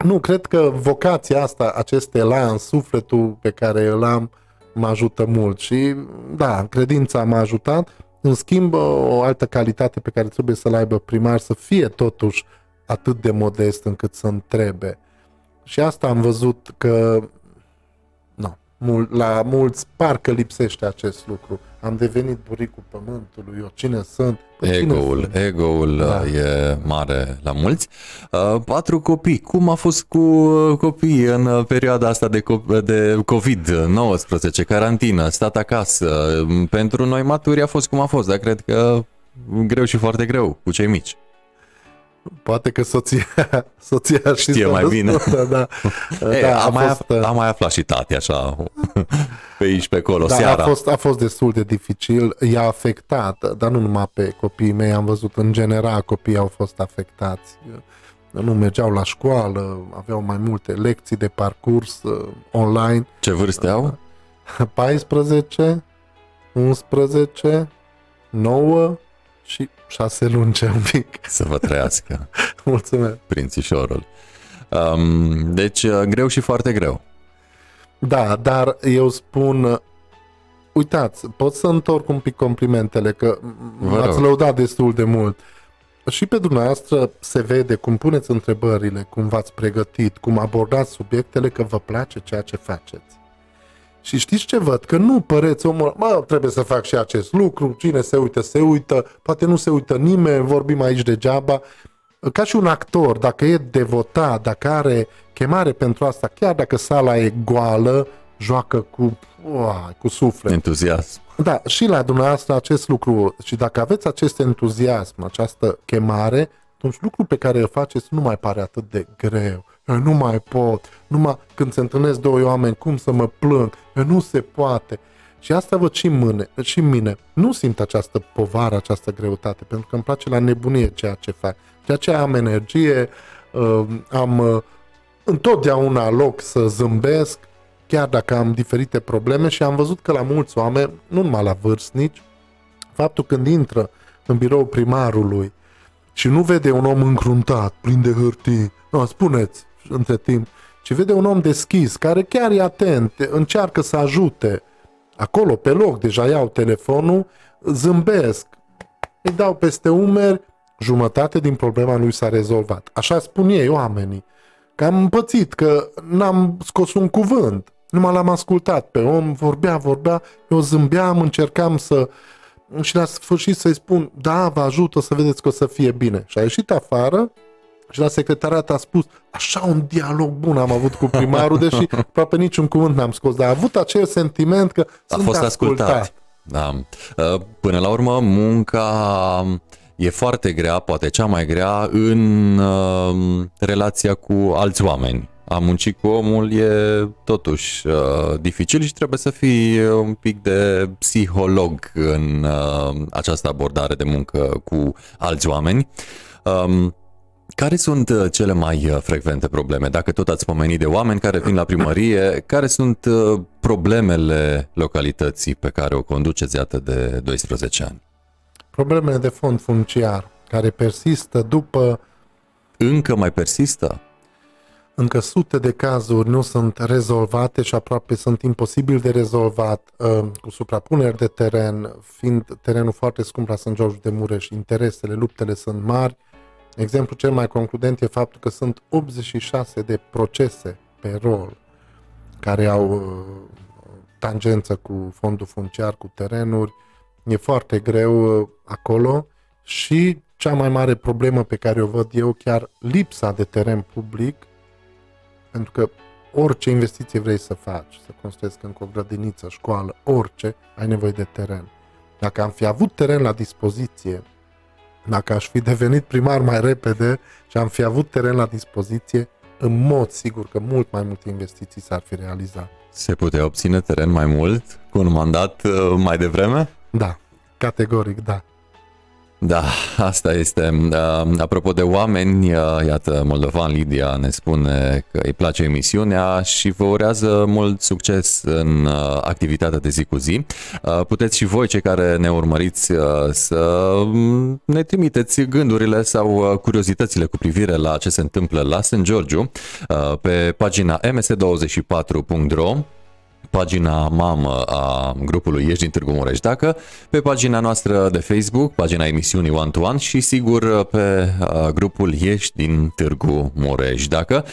Nu, cred că vocația asta, acest elan, sufletul pe care îl am, mă ajută mult și, da, credința m-a ajutat. În schimb, o altă calitate pe care trebuie să-l aibă primar, să fie totuși atât de modest încât să întrebe. Și asta am văzut că Mul, la mulți parcă lipsește acest lucru. Am devenit buricul pământului, eu cine sunt? Păi ego-ul, sunt? ego-ul da. Uh, e mare la mulți. Uh, patru copii. Cum a fost cu uh, copiii în perioada asta de, de COVID-19, carantină, stat acasă? Pentru noi maturi a fost cum a fost, dar cred că greu și foarte greu cu cei mici. Poate că soția, soția și Știe mai bine. Da, da. Ei, da, a, a, mai fost, af- a mai aflat și tati așa pe aici, pe acolo, da, seara. A fost, a fost destul de dificil, i-a afectat, dar nu numai pe copiii mei, am văzut în general copiii au fost afectați. Nu mergeau la școală, aveau mai multe lecții de parcurs uh, online. Ce vârste au? 14, 11, 9 și șase luni ce un pic. Să vă trăiască. Mulțumesc. Prințișorul. Um, deci, uh, greu și foarte greu. Da, dar eu spun, uitați, pot să întorc un pic complimentele, că ați lăudat destul de mult. Și pe dumneavoastră se vede cum puneți întrebările, cum v-ați pregătit, cum abordați subiectele, că vă place ceea ce faceți. Și știți ce văd? Că nu păreți omul, mă, trebuie să fac și acest lucru, cine se uită, se uită, poate nu se uită nimeni, vorbim aici degeaba. Ca și un actor, dacă e devotat, dacă are chemare pentru asta, chiar dacă sala e goală, joacă cu, uai, cu suflet. Entuziasm. Da, și la dumneavoastră acest lucru, și dacă aveți acest entuziasm, această chemare, atunci lucrul pe care îl faceți nu mai pare atât de greu. Eu nu mai pot. Numai când se întâlnesc doi oameni, cum să mă plâng? Eu nu se poate. Și asta văd și în, mâne, și în mine. Nu simt această povară, această greutate, pentru că îmi place la nebunie ceea ce fac. De aceea am energie, uh, am uh, întotdeauna loc să zâmbesc, chiar dacă am diferite probleme și am văzut că la mulți oameni, nu numai la vârstnici, faptul când intră în birou primarului și nu vede un om încruntat, plin de hârtii, nu, spuneți între timp, ci vede un om deschis, care chiar e atent, încearcă să ajute. Acolo, pe loc, deja iau telefonul, zâmbesc. îi dau peste umeri, jumătate din problema lui s-a rezolvat. Așa spun ei oamenii. Că am împățit, că n-am scos un cuvânt. Numai l-am ascultat pe om, vorbea, vorbea, eu zâmbeam, încercam să... Și la sfârșit să-i spun, da, vă ajută să vedeți că o să fie bine. Și a ieșit afară și la secretariat a spus, așa un dialog bun am avut cu primarul, deși aproape niciun cuvânt n-am scos, dar a avut acel sentiment că a sunt fost ascultat. ascultat. Da. Uh, până la urmă, munca e foarte grea, poate cea mai grea, în uh, relația cu alți oameni. A munci cu omul e totuși uh, dificil și trebuie să fii un pic de psiholog în uh, această abordare de muncă cu alți oameni. Um, care sunt uh, cele mai uh, frecvente probleme? Dacă tot ați pomenit de oameni care vin la primărie, care sunt uh, problemele localității pe care o conduceți iată de 12 ani? Problemele de fond funciar care persistă după... Încă mai persistă? Încă sute de cazuri nu sunt rezolvate și aproape sunt imposibil de rezolvat cu suprapuneri de teren, fiind terenul foarte scump la St. George de Mureș, interesele, luptele sunt mari, Exemplu cel mai concludent e faptul că sunt 86 de procese pe rol care au uh, tangență cu fondul funciar, cu terenuri. E foarte greu uh, acolo și cea mai mare problemă pe care o văd eu chiar lipsa de teren public, pentru că orice investiție vrei să faci, să construiesc încă o grădiniță, școală, orice, ai nevoie de teren. Dacă am fi avut teren la dispoziție dacă aș fi devenit primar mai repede și am fi avut teren la dispoziție, în mod sigur că mult mai multe investiții s-ar fi realizat. Se putea obține teren mai mult cu un mandat uh, mai devreme? Da, categoric da. Da, asta este. Uh, apropo de oameni, uh, iată, Moldovan Lidia ne spune că îi place emisiunea și vă urează mult succes în uh, activitatea de zi cu zi. Puteți și voi, cei care ne urmăriți, să mm, ne trimiteți gândurile sau curiozitățile cu privire la ce se întâmplă la St. Georgiu pe pagina ms24.ro pagina mamă a grupului Ești din Târgu Mureș Dacă, pe pagina noastră de Facebook, pagina emisiunii One to One și sigur pe grupul Ești din Târgu Mureș Dacă.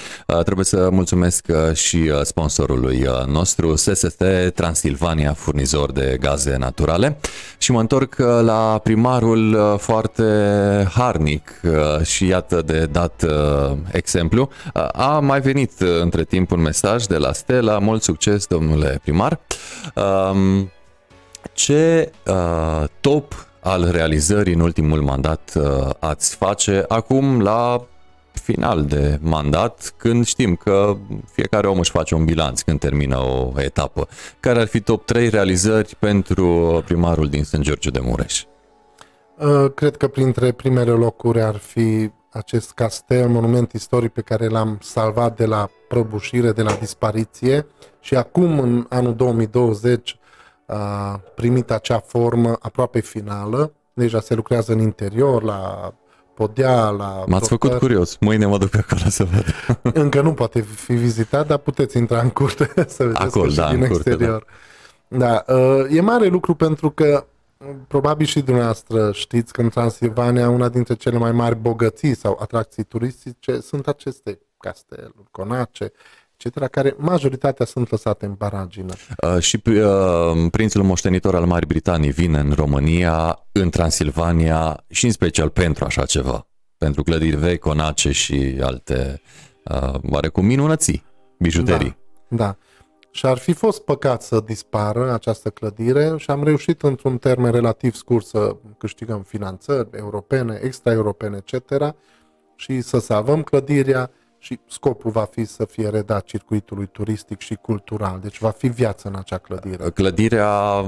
Trebuie să mulțumesc și sponsorului nostru SST Transilvania, furnizor de gaze naturale și mă întorc la primarul foarte harnic și iată de dat exemplu. A mai venit între timp un mesaj de la Stella, mult succes domnule domnule primar. Um, ce uh, top al realizării în ultimul mandat uh, ați face acum la final de mandat, când știm că fiecare om își face un bilanț când termină o etapă. Care ar fi top 3 realizări pentru primarul din St. George de Mureș? Uh, cred că printre primele locuri ar fi acest castel, monument istoric pe care l-am salvat de la prăbușire, de la dispariție și acum, în anul 2020, a primit acea formă aproape finală. Deja se lucrează în interior, la podea, la... M-ați făcut curios. Mâine mă duc acolo să văd. Încă nu poate fi vizitat, dar puteți intra în curte să vedeți Acolo, da, din în exterior. Curte, da. da. E mare lucru pentru că probabil și dumneavoastră știți că în Transilvania una dintre cele mai mari bogății sau atracții turistice sunt aceste casteluri, conace, etc., care majoritatea sunt lăsate în baragină. Uh, și uh, prințul moștenitor al Marii Britanii vine în România, în Transilvania și în special pentru așa ceva, pentru clădiri vechi, conace și alte, uh, oarecum minunății, bijuterii. Da, da. Și ar fi fost păcat să dispară această clădire și am reușit într-un termen relativ scurt să câștigăm finanțări europene, extraeuropene, etc. și să salvăm clădirea și scopul va fi să fie redat circuitului turistic și cultural. Deci va fi viață în acea clădire. Clădirea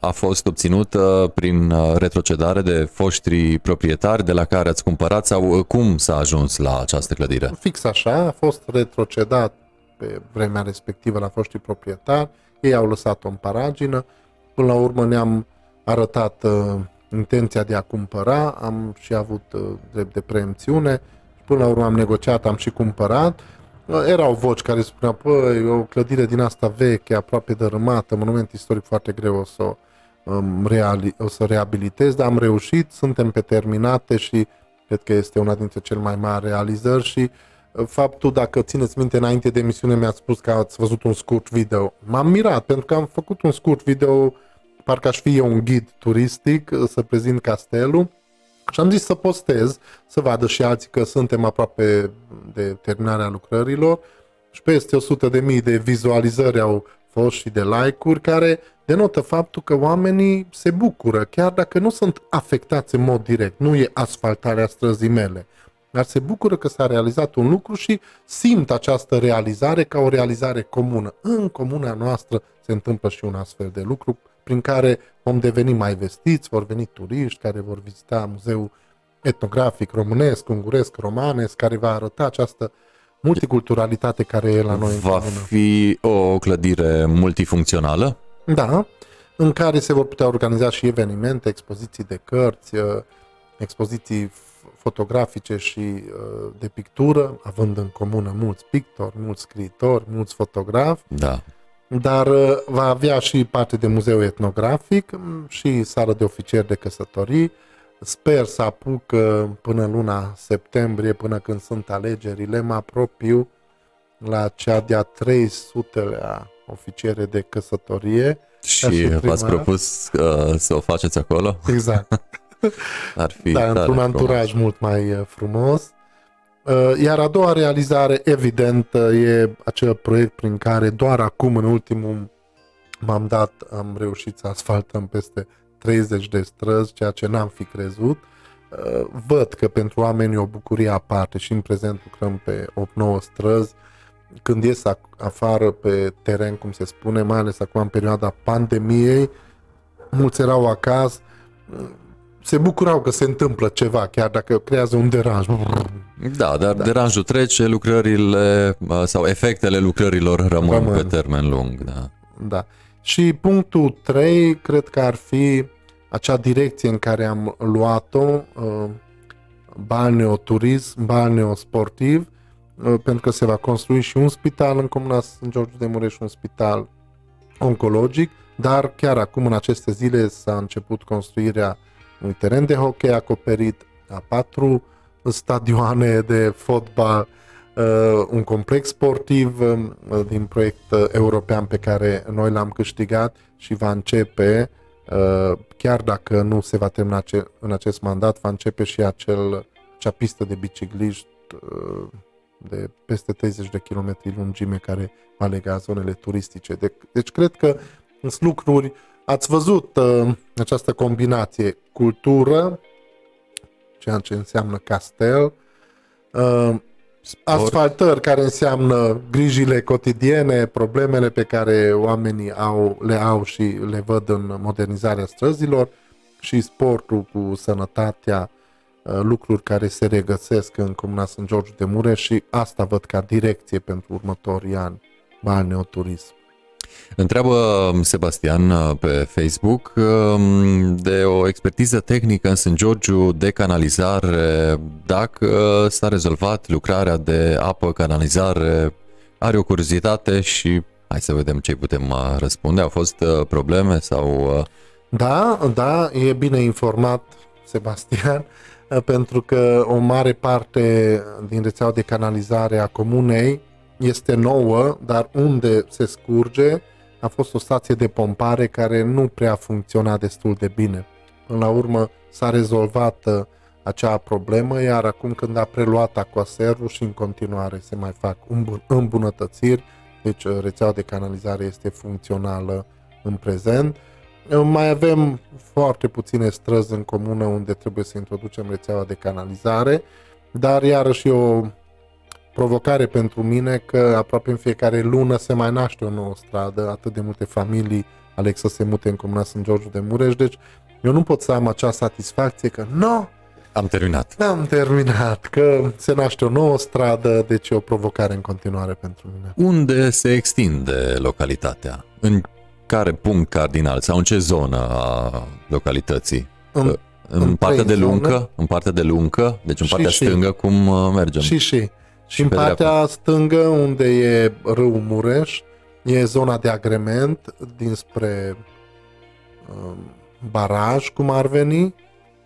a fost obținută prin uh, retrocedare de foștri proprietari de la care ați cumpărat sau uh, cum s-a ajuns la această clădire? Fix așa, a fost retrocedat pe vremea respectivă la foștii proprietari, ei au lăsat-o în paragină, până la urmă ne-am arătat uh, intenția de a cumpăra, am și avut uh, drept de preemțiune, până la urmă am negociat, am și cumpărat. Uh, erau voci care spuneau, păi, o clădire din asta veche, aproape dărâmată, monument istoric foarte greu o să o um, reali- o să reabilitez, dar am reușit, suntem pe terminate și cred că este una dintre cele mai mari realizări și uh, faptul, dacă țineți minte, înainte de emisiune mi-ați spus că ați văzut un scurt video. M-am mirat pentru că am făcut un scurt video, parcă aș fi eu un ghid turistic, uh, să prezint castelul. Și am zis să postez, să vadă și alții că suntem aproape de terminarea lucrărilor. Și peste 100 de mii de vizualizări au fost și de like-uri care denotă faptul că oamenii se bucură, chiar dacă nu sunt afectați în mod direct, nu e asfaltarea străzii mele, dar se bucură că s-a realizat un lucru și simt această realizare ca o realizare comună. În comuna noastră se întâmplă și un astfel de lucru prin care vom deveni mai vestiți, vor veni turiști care vor vizita muzeul etnografic românesc, unguresc, romanesc, care va arăta această multiculturalitate care e la noi. Va în fi o clădire multifuncțională? Da, în care se vor putea organiza și evenimente, expoziții de cărți, uh, expoziții fotografice și uh, de pictură, având în comună mulți pictori, mulți scriitori, mulți fotografi. Da. Dar uh, va avea și parte de muzeu etnografic mm, și sală de oficieri de căsătorii. Sper să apuc până luna septembrie, până când sunt alegerile, mă apropiu la cea de-a 300-lea oficiere de căsătorie. Și v-ați propus uh, să o faceți acolo? Exact. Ar fi da, într-un anturaj mult mai uh, frumos. Uh, iar a doua realizare, evident, uh, e acel proiect prin care doar acum, în ultimul m-am dat, am reușit să asfaltăm peste 30 de străzi, ceea ce n-am fi crezut. Văd că pentru oameni e o bucurie aparte și în prezent lucrăm pe 8-9 străzi când ies afară pe teren, cum se spune, mai ales acum în perioada pandemiei, mulți erau acasă, se bucurau că se întâmplă ceva, chiar dacă creează un deranj. Da, dar da. deranjul trece, lucrările sau efectele lucrărilor rămân, rămân. pe termen lung. Da. da. Și punctul 3, cred că ar fi acea direcție în care am luat-o, uh, balneoturism, balneosportiv, Uh, pentru că se va construi și un spital în Comuna Sfânt George de Mureș, un spital oncologic, dar chiar acum în aceste zile s-a început construirea unui teren de hockey acoperit, a patru stadioane de fotbal, uh, un complex sportiv uh, din proiect european pe care noi l-am câștigat și va începe, chiar dacă nu se va termina în acest mandat, va începe și acel, acea pistă de bicicliști de peste 30 de kilometri lungime care va lega zonele turistice. De, deci cred că sunt lucruri, ați văzut uh, această combinație cultură, ceea ce înseamnă castel, uh, asfaltări care înseamnă grijile cotidiene, problemele pe care oamenii au, le au și le văd în modernizarea străzilor și sportul cu sănătatea Uh, lucruri care se regăsesc în Comuna Sunt George de Mureș și asta văd ca direcție pentru următorii ani, balneoturism. Întreabă um, Sebastian uh, pe Facebook um, de o expertiză tehnică în St. Georgiu de canalizare, dacă uh, s-a rezolvat lucrarea de apă, canalizare, are o curiozitate și hai să vedem ce putem răspunde. Au fost probleme sau... Da, da, e bine informat Sebastian. Eh, pentru că o mare parte din rețeaua de canalizare a comunei este nouă, dar unde se scurge a fost o stație de pompare care nu prea funcționa destul de bine. Până la urmă s-a rezolvat eh, acea problemă, iar acum când a preluat Aquaservul și în continuare se mai fac îmbunătățiri, deci eh, rețeaua de canalizare este funcțională în prezent. Mai avem foarte puține străzi în comună unde trebuie să introducem rețeaua de canalizare, dar iarăși e o provocare pentru mine că aproape în fiecare lună se mai naște o nouă stradă, atât de multe familii aleg să se mute în comuna Sunt George de Mureș, deci eu nu pot să am acea satisfacție că nu, am terminat. Am terminat, că se naște o nouă stradă, deci e o provocare în continuare pentru mine. Unde se extinde localitatea? În care punct cardinal sau în ce zonă a localității? În, în, în partea de luncă, zone. în partea de luncă, deci în și, partea și. stângă cum uh, mergem? Și și. Și în partea dreapta. stângă unde e râul Mureș, e zona de agrement dinspre baraj, cum ar veni,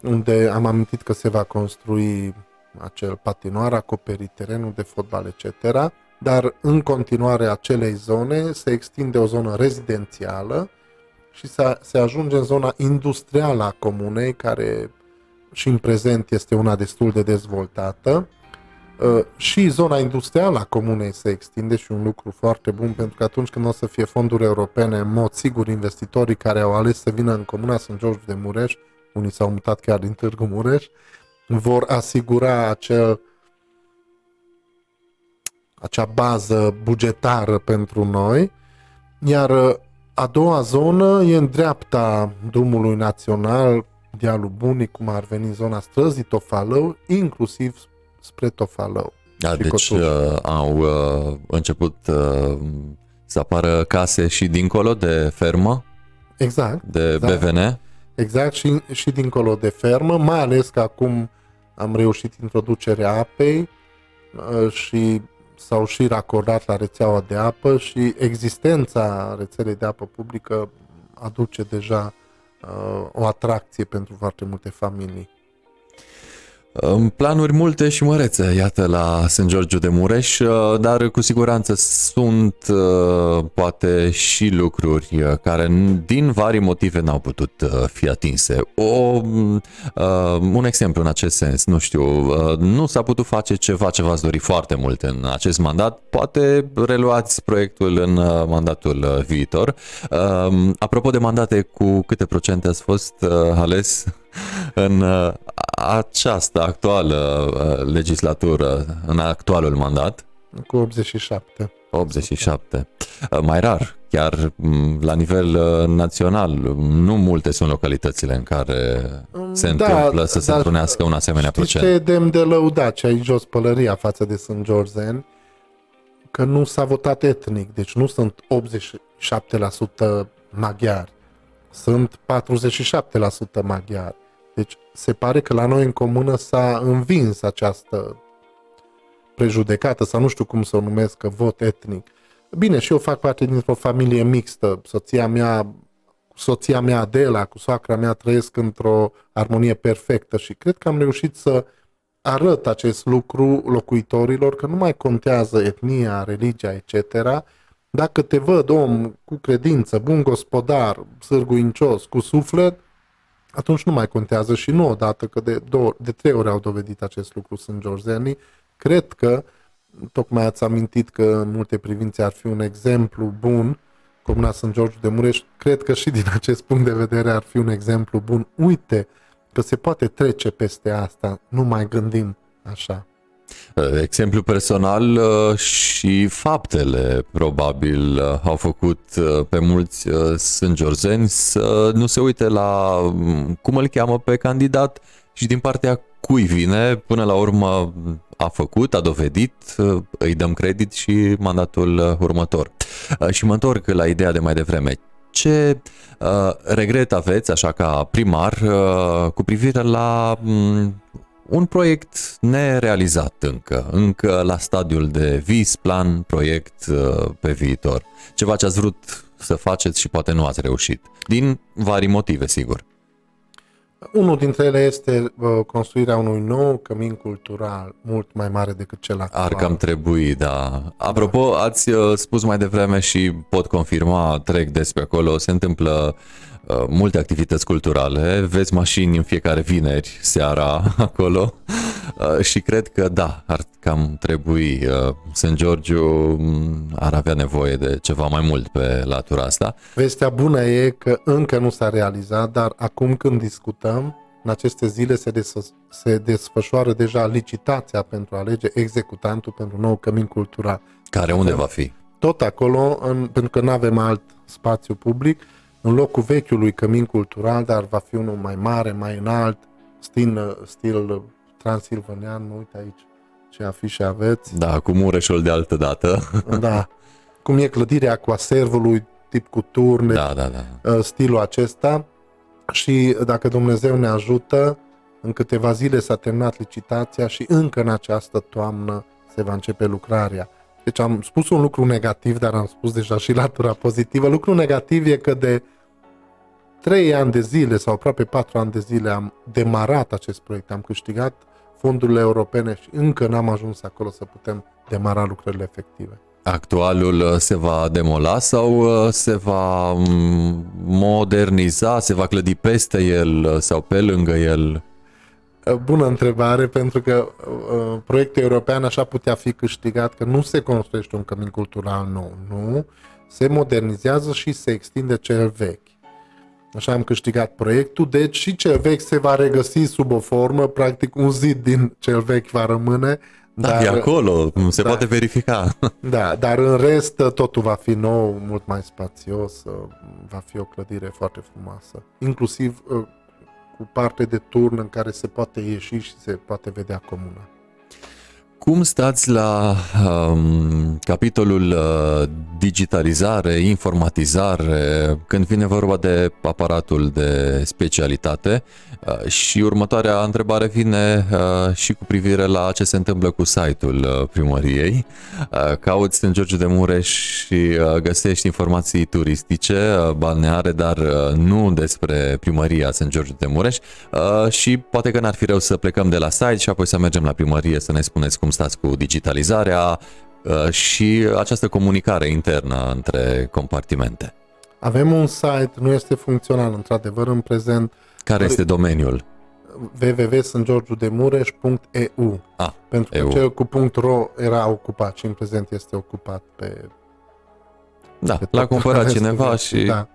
unde am amintit că se va construi acel patinoar, acoperit terenul de fotbal, etc. Dar în continuare acelei zone se extinde o zonă rezidențială și se, se ajunge în zona industrială a comunei, care și în prezent este una destul de dezvoltată. Uh, și zona industrială a comunei se extinde și un lucru foarte bun, pentru că atunci când o să fie fonduri europene, în mod sigur, investitorii care au ales să vină în comuna Sunt George de Mureș, unii s-au mutat chiar din Târgu Mureș, vor asigura acel, acea bază bugetară pentru noi, iar uh, a doua zonă e în dreapta drumului național, dealul Bunii, cum ar veni zona străzii Tofalău, inclusiv spre Tofalău. Da, deci uh, au uh, început uh, să apară case și dincolo de fermă? Exact. De exact. BVN? Exact, și, și dincolo de fermă, mai ales că acum am reușit introducerea apei uh, și s-au și racordat la rețeaua de apă și existența rețelei de apă publică aduce deja uh, o atracție pentru foarte multe familii. Planuri multe și mărețe, iată, la St. George de Mureș, uh, dar cu siguranță sunt uh, poate și lucruri uh, care din vari motive n-au putut fi atinse. O, un exemplu în acest sens, nu știu, nu s-a putut face ceva ce v-ați dori foarte mult în acest mandat, poate reluați proiectul în mandatul viitor. Apropo de mandate, cu câte procente ați fost ales în această actuală uh, legislatură, în actualul mandat? Cu 87. 87. Uh, mai rar, chiar mm, la nivel uh, național, nu multe sunt localitățile în care se da, întâmplă să se întrunească un asemenea procent. Ce demn de lăudat ce ai jos pălăria față de Sunt Georgen, că nu s-a votat etnic, deci nu sunt 87% maghiari, sunt 47% maghiari. Deci se pare că la noi în comună s-a învins această prejudecată, sau nu știu cum să o numesc, că vot etnic. Bine, și eu fac parte dintr-o familie mixtă. Soția mea, soția mea Adela, cu soacra mea trăiesc într-o armonie perfectă și cred că am reușit să arăt acest lucru locuitorilor, că nu mai contează etnia, religia, etc., dacă te văd om cu credință, bun gospodar, sârguincios, cu suflet, atunci nu mai contează și nu odată, că de, două, de trei ori au dovedit acest lucru sunt Georgiani. Cred că, tocmai ați amintit că în multe privințe ar fi un exemplu bun, Comuna Sunt George de Mureș, cred că și din acest punct de vedere ar fi un exemplu bun. Uite că se poate trece peste asta, nu mai gândim așa. Uh, exemplu personal uh, și faptele probabil uh, au făcut pe mulți sângerzeni să nu se uite la um, cum îl cheamă pe candidat și din partea cui vine, până la urmă a făcut, a dovedit, îi dăm credit și mandatul următor. Și mă întorc la ideea de mai devreme. Ce uh, regret aveți, așa ca primar, uh, cu privire la um, un proiect nerealizat încă, încă la stadiul de vis, plan, proiect uh, pe viitor. Ceva ce ați vrut să faceți și poate nu ați reușit. Din vari motive, sigur. Unul dintre ele este uh, construirea unui nou cămin cultural mult mai mare decât cel actual. Ar cam trebui, da. Apropo, da. ați uh, spus mai devreme și pot confirma, trec despre acolo, se întâmplă uh, Uh, multe activități culturale, vezi mașini în fiecare vineri seara acolo uh, și cred că da, ar cam trebui. Uh, St. Georgiu mm, ar avea nevoie de ceva mai mult pe latura asta. Vestea bună e că încă nu s-a realizat, dar acum când discutăm, în aceste zile se, des- se desfășoară deja licitația pentru a alege executantul pentru nou cămin cultural. Care unde va fi? Tot acolo, în, pentru că nu avem alt spațiu public, în locul vechiului cămin cultural, dar va fi unul mai mare, mai înalt, stil, stil transilvanian, mă uite aici ce afișe aveți. Da, cu Mureșul de altă dată. Da, cum e clădirea cu aservului, tip cu turne, da, da, da. Uh, stilul acesta și dacă Dumnezeu ne ajută, în câteva zile s-a terminat licitația și încă în această toamnă se va începe lucrarea. Deci am spus un lucru negativ, dar am spus deja și latura pozitivă. Lucru negativ e că de trei ani de zile sau aproape patru ani de zile am demarat acest proiect, am câștigat fondurile europene și încă n-am ajuns acolo să putem demara lucrările efective. Actualul uh, se va demola sau uh, se va mm, moderniza, se va clădi peste el uh, sau pe lângă el? Bună întrebare, pentru că uh, proiectul european așa putea fi câștigat că nu se construiește un cămin cultural nou, nu, se modernizează și se extinde cel vechi. Așa am câștigat proiectul, deci și cel vechi se va regăsi sub o formă, practic un zid din cel vechi va rămâne. Da, dar, e acolo, se da, poate verifica. Da, dar în rest totul va fi nou, mult mai spațios, va fi o clădire foarte frumoasă. Inclusiv uh, cu parte de turn în care se poate ieși și se poate vedea comuna. Cum stați la um, capitolul uh, digitalizare, informatizare, când vine vorba de aparatul de specialitate? Uh, și următoarea întrebare vine uh, și cu privire la ce se întâmplă cu site-ul uh, primăriei. Uh, cauți în George de Mureș și uh, găsești informații turistice, uh, balneare, dar uh, nu despre primăria St. George de Mureș uh, și poate că n-ar fi rău să plecăm de la site și apoi să mergem la primărie să ne spuneți cum stați cu digitalizarea uh, și această comunicare internă între compartimente. Avem un site, nu este funcțional într-adevăr în prezent. Care este domeniul? www.sntgeorgiudemureș.eu ah, Pentru că EU. cel cu .ro era ocupat și în prezent este ocupat pe... Da, pe l-a cumpărat cineva și... Da.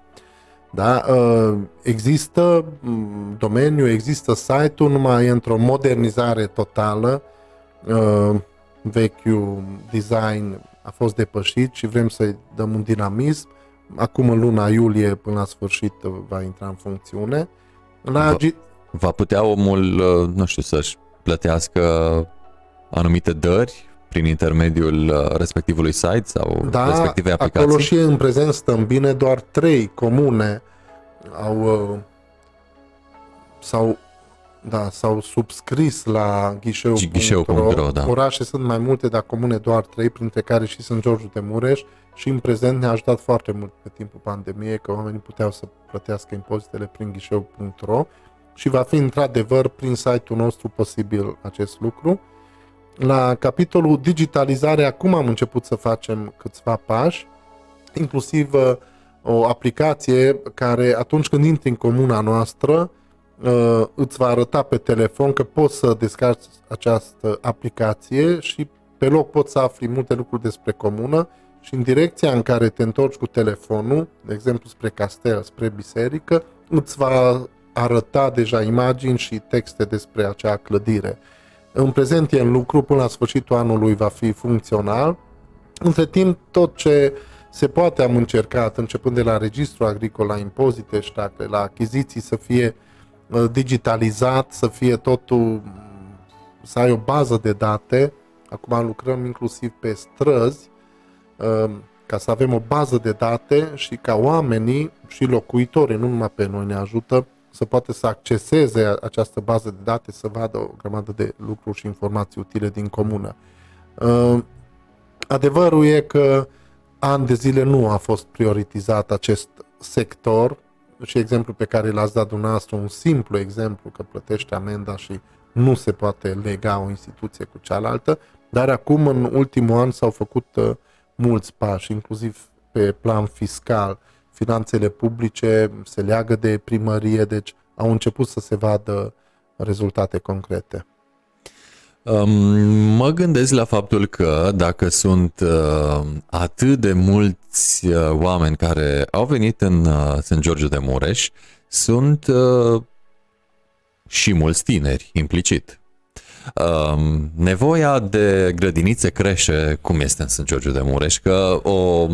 Da, uh, există mm, domeniu, există site-ul, numai e într-o modernizare totală. Uh, vechiul design a fost depășit și vrem să-i dăm un dinamism. Acum în luna iulie până la sfârșit va intra în funcțiune. La va, va putea omul, uh, nu știu, să-și plătească anumite dări prin intermediul uh, respectivului site sau da, respective aplicații? acolo și în prezent stăm bine, doar trei comune au uh, sau da, s-au subscris la ghișeu.ro. ghișeu.ro da. Orașe sunt mai multe, dar comune doar trei, printre care și sunt Georgiu de Mureș și în prezent ne-a ajutat foarte mult pe timpul pandemiei că oamenii puteau să plătească impozitele prin ghișeu.ro și va fi într-adevăr prin site-ul nostru posibil acest lucru. La capitolul digitalizare acum am început să facem câțiva pași, inclusiv uh, o aplicație care atunci când intri în comuna noastră uh, îți va arăta pe telefon că poți să descarci această aplicație și pe loc poți să afli multe lucruri despre comună și în direcția în care te întorci cu telefonul, de exemplu spre castel, spre biserică, îți va arăta deja imagini și texte despre acea clădire. În prezent e în lucru, până la sfârșitul anului va fi funcțional. Între timp, tot ce se poate am încercat, începând de la registru agricol, la impozite ștate, la achiziții, să fie uh, digitalizat, să fie totul, să ai o bază de date. Acum lucrăm inclusiv pe străzi, uh, ca să avem o bază de date și ca oamenii și locuitorii, nu numai pe noi ne ajută, să poată să acceseze această bază de date, să vadă o grămadă de lucruri și informații utile din comună. Uh, adevărul e că ani de zile nu a fost prioritizat acest sector și exemplu pe care l-ați dat dumneavoastră, un simplu exemplu că plătește amenda și nu se poate lega o instituție cu cealaltă, dar acum în ultimul an s-au făcut uh, mulți pași, inclusiv pe plan fiscal, finanțele publice se leagă de primărie, deci au început să se vadă rezultate concrete. Um, mă gândesc la faptul că dacă sunt uh, atât de mulți uh, oameni care au venit în uh, St. George de Mureș, sunt uh, și mulți tineri implicit. Uh, nevoia de grădinițe crește cum este în St. George de Mureș, că o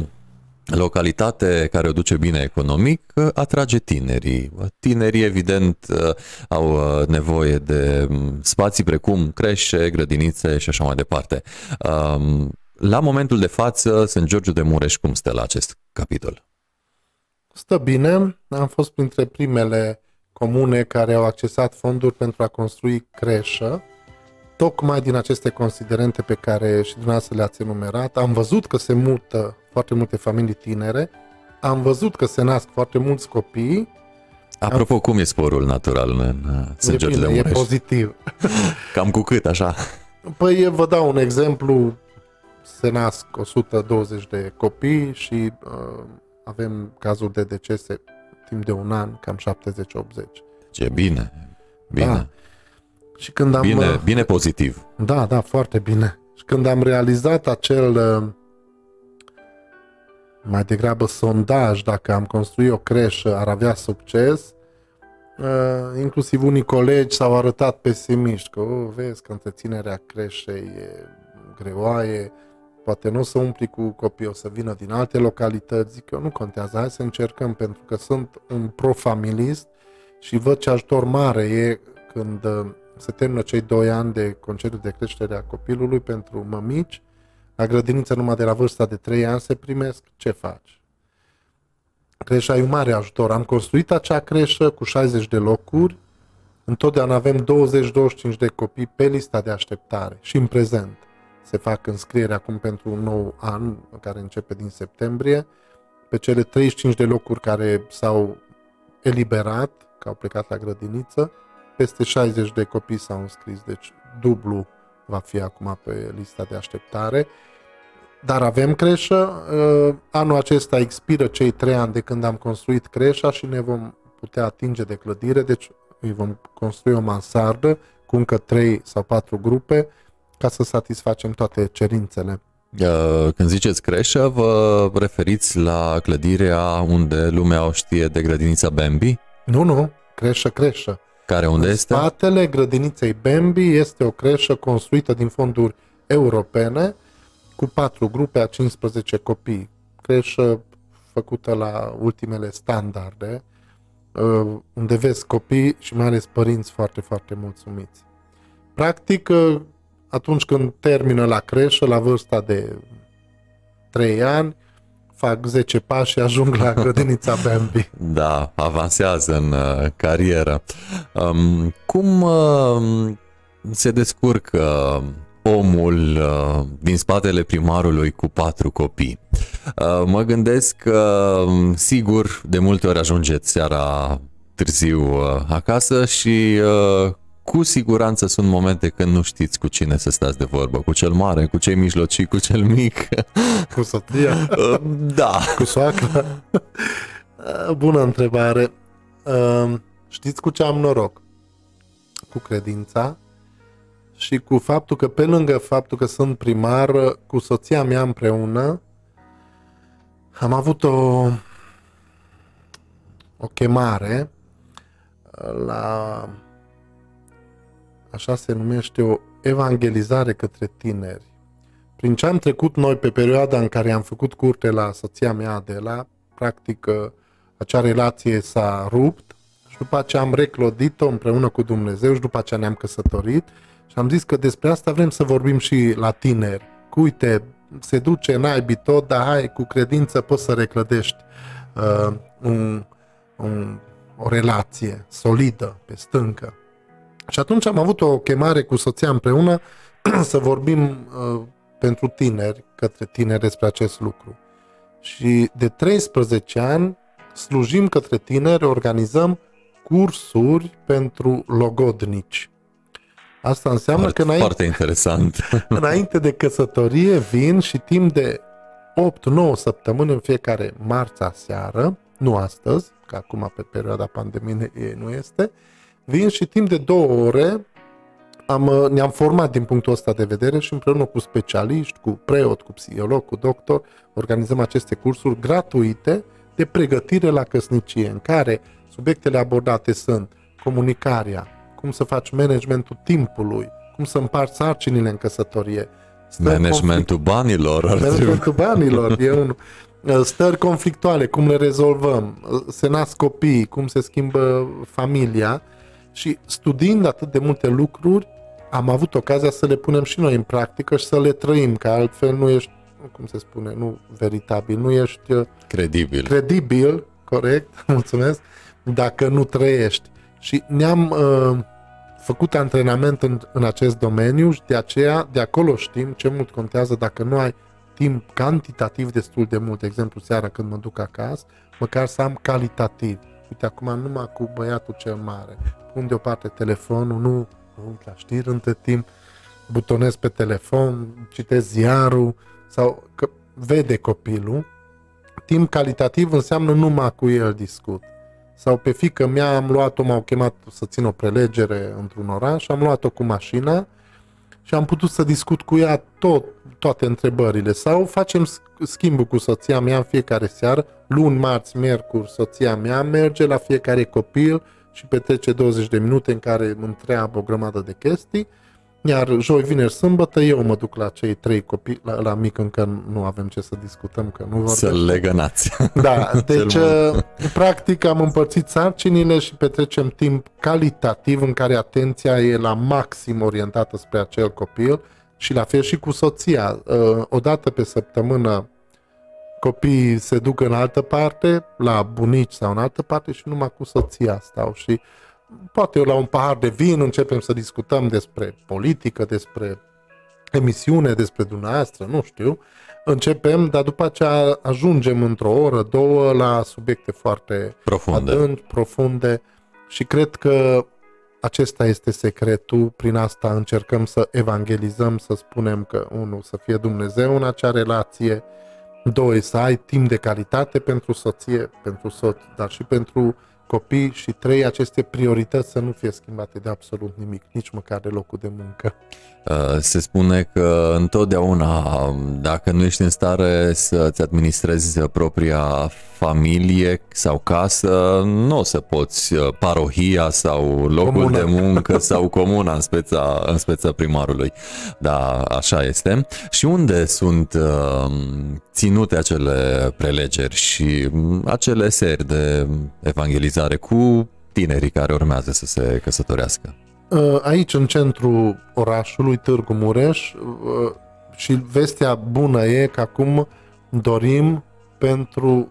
localitate care o duce bine economic atrage tinerii. Tinerii, evident, au uh, nevoie de mm, spații precum creșe, grădinițe și așa mai departe. Um, la momentul de față, St. George de Mureș, cum stă la acest capitol? Stă bine. Am fost printre primele comune care au accesat fonduri pentru a construi creșă tocmai din aceste considerente pe care și dumneavoastră le-ați enumerat, am văzut că se mută foarte multe familii tinere, am văzut că se nasc foarte mulți copii Apropo, cum e sporul natural în sângerul de E pozitiv. Cam cu cât, așa? Păi vă dau un exemplu. Se nasc 120 de copii și uh, avem cazuri de decese timp de un an, cam 70-80. Ce bine, bine. Da. Și când am, bine, uh, bine pozitiv. Da, da, foarte bine. Și când am realizat acel uh, mai degrabă sondaj dacă am construit o creșă ar avea succes, uh, inclusiv unii colegi s-au arătat pesimiști că oh, vezi că întreținerea creșei e greoaie, poate nu o să umpli cu copii, o să vină din alte localități, zic eu, nu contează, hai să încercăm, pentru că sunt un profamilist și văd ce ajutor mare e când uh, se termină cei doi ani de concediu de creștere a copilului pentru mămici, la grădiniță numai de la vârsta de 3 ani se primesc, ce faci? Creșa e un mare ajutor. Am construit acea creșă cu 60 de locuri, întotdeauna avem 20-25 de copii pe lista de așteptare și în prezent se fac înscrieri acum pentru un nou an care începe din septembrie. Pe cele 35 de locuri care s-au eliberat, că au plecat la grădiniță, peste 60 de copii s-au înscris, deci dublu va fi acum pe lista de așteptare. Dar avem creșă, uh, anul acesta expiră cei trei ani de când am construit creșa și ne vom putea atinge de clădire, deci îi vom construi o mansardă cu încă trei sau patru grupe ca să satisfacem toate cerințele. Uh, când ziceți creșă, vă referiți la clădirea unde lumea o știe de grădinița Bambi? Nu, nu, creșă, creșă. Care unde în este? spatele grădiniței Bambi este o creșă construită din fonduri europene cu patru grupe a 15 copii. Creșă făcută la ultimele standarde, uh, unde vezi copii și mai ales părinți foarte, foarte mulțumiți. Practic, uh, atunci când termină la creșă, la vârsta de 3 ani, fac 10 pași și ajung la grădinița Bambi. Da, avansează în uh, carieră. Um, cum uh, se descurcă omul uh, din spatele primarului cu patru copii? Uh, mă gândesc că, um, sigur, de multe ori ajungeți seara târziu uh, acasă și uh, cu siguranță sunt momente când nu știți cu cine să stați de vorbă, cu cel mare, cu cei mijlocii, cu cel mic. Cu soția? da. Cu soacra? Bună întrebare. Știți cu ce am noroc? Cu credința și cu faptul că pe lângă faptul că sunt primar, cu soția mea împreună, am avut o, o chemare la așa se numește o evangelizare către tineri. Prin ce am trecut noi pe perioada în care am făcut curte la soția mea de la, practic acea relație s-a rupt și după aceea am reclodit-o împreună cu Dumnezeu și după aceea ne-am căsătorit și am zis că despre asta vrem să vorbim și la tineri. Cu uite, se duce naibii tot, dar hai, cu credință poți să reclădești uh, un, un, o relație solidă pe stâncă. Și atunci am avut o chemare cu soția împreună să vorbim uh, pentru tineri, către tineri despre acest lucru. Și de 13 ani slujim către tineri, organizăm cursuri pentru logodnici. Asta înseamnă foarte, că înainte, foarte interesant. înainte de căsătorie vin și timp de 8-9 săptămâni în fiecare marța seară, nu astăzi, că acum pe perioada pandemiei nu este, vin și timp de două ore am, uh, ne-am format din punctul ăsta de vedere și împreună cu specialiști, cu preot, cu psiholog, cu doctor, organizăm aceste cursuri gratuite de pregătire la căsnicie, în care subiectele abordate sunt comunicarea, cum să faci managementul timpului, cum să împarți sarcinile în căsătorie, managementul conflict... banilor. Managementul banilor e un uh, stări conflictuale, cum le rezolvăm, uh, se nasc copii, cum se schimbă familia și studiind atât de multe lucruri, am avut ocazia să le punem și noi în practică și să le trăim, că altfel nu ești, cum se spune, nu veritabil, nu ești uh, credibil. Credibil, corect, mulțumesc, dacă nu trăiești. Și ne-am uh, făcut antrenament în, în acest domeniu și de aceea, de acolo știm ce mult contează dacă nu ai timp cantitativ destul de mult, de exemplu seara când mă duc acasă, măcar să am calitativ uite acum numai cu băiatul cel mare. Pun deoparte telefonul, nu nu la știri între timp, butonez pe telefon, citesc ziarul sau că vede copilul. Timp calitativ înseamnă numai cu el discut. Sau pe fică mea am luat-o, m-au chemat să țin o prelegere într-un oraș, am luat-o cu mașina și am putut să discut cu ea tot, toate întrebările. Sau facem schimbul cu soția mea în fiecare seară, luni, marți, miercuri, soția mea merge la fiecare copil și petrece 20 de minute în care îmi întreabă o grămadă de chestii iar joi, vineri, sâmbătă, eu mă duc la cei trei copii, la, la mic încă nu avem ce să discutăm, că nu vorbește. Să legănați. Da, deci uh, practic am împărțit sarcinile și petrecem timp calitativ în care atenția e la maxim orientată spre acel copil și la fel și cu soția. Uh, o dată pe săptămână copiii se duc în altă parte, la bunici sau în altă parte și numai cu soția stau și poate la un pahar de vin începem să discutăm despre politică, despre emisiune, despre dumneavoastră, nu știu. Începem, dar după aceea ajungem într-o oră, două la subiecte foarte profunde. adânci, profunde și cred că acesta este secretul, prin asta încercăm să evangelizăm, să spunem că, unul, să fie Dumnezeu în acea relație, doi, să ai timp de calitate pentru soție, pentru soț, dar și pentru copii și trei, aceste priorități să nu fie schimbate de absolut nimic, nici măcar de locul de muncă. Uh, se spune că întotdeauna, dacă nu ești în stare să-ți administrezi propria familie sau casă, nu o să poți uh, parohia sau locul comuna. de muncă sau comuna în speța, în speța primarului. Da, așa este. Și unde sunt uh, ținute acele prelegeri și acele seri de evangelizare cu tinerii care urmează să se căsătorească? Uh, aici, în centrul orașului Târgu Mureș, uh, și vestea bună e că acum dorim pentru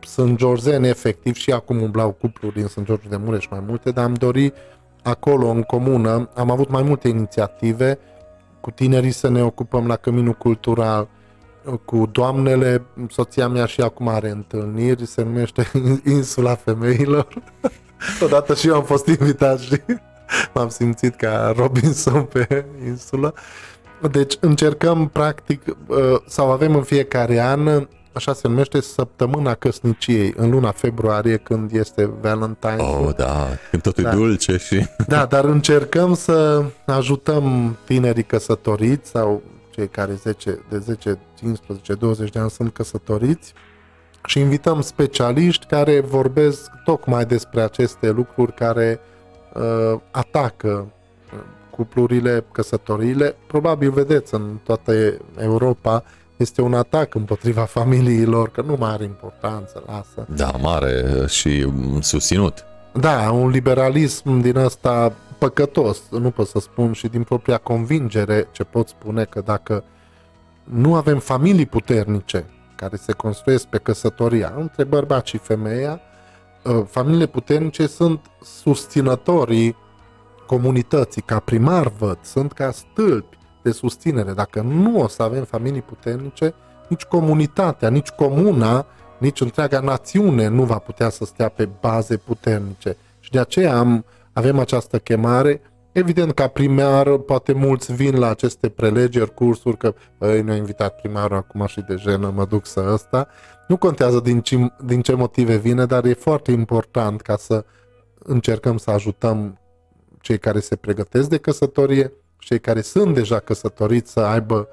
Sunt Georgeni, efectiv, și acum umblau cupluri din Sunt George de Mureș mai multe, dar am dori acolo, în comună, am avut mai multe inițiative, cu tinerii să ne ocupăm la Căminul Cultural, cu doamnele, soția mea și acum are întâlniri, se numește Insula Femeilor. Odată și eu am fost invitat și m-am simțit ca Robinson pe insulă. Deci încercăm practic, uh, sau avem în fiecare an, așa se numește, săptămâna căsniciei, în luna februarie, când este Valentine. Oh, da, când totul da. e dulce și... Da, dar încercăm să ajutăm tinerii căsătoriți sau cei care 10, de 10, 15, 20 de ani sunt căsătoriți și invităm specialiști care vorbesc tocmai despre aceste lucruri care uh, atacă uh, cuplurile, căsătoriile. Probabil vedeți în toată Europa este un atac împotriva familiilor, că nu mai are importanță, lasă. Da, mare și susținut. Da, un liberalism din asta păcătos, nu pot să spun, și din propria convingere ce pot spune că dacă nu avem familii puternice care se construiesc pe căsătoria între bărbat și femeia, ă, familiile puternice sunt susținătorii comunității, ca primar văd, sunt ca stâlpi de susținere. Dacă nu o să avem familii puternice, nici comunitatea, nici comuna, nici întreaga națiune nu va putea să stea pe baze puternice. Și de aceea am, avem această chemare. Evident, ca primar, poate mulți vin la aceste prelegeri, cursuri, că băi, ne-a invitat primarul acum și de jenă, mă duc să ăsta. Nu contează din ce, din ce motive vine, dar e foarte important ca să încercăm să ajutăm cei care se pregătesc de căsătorie, cei care sunt deja căsătoriți să aibă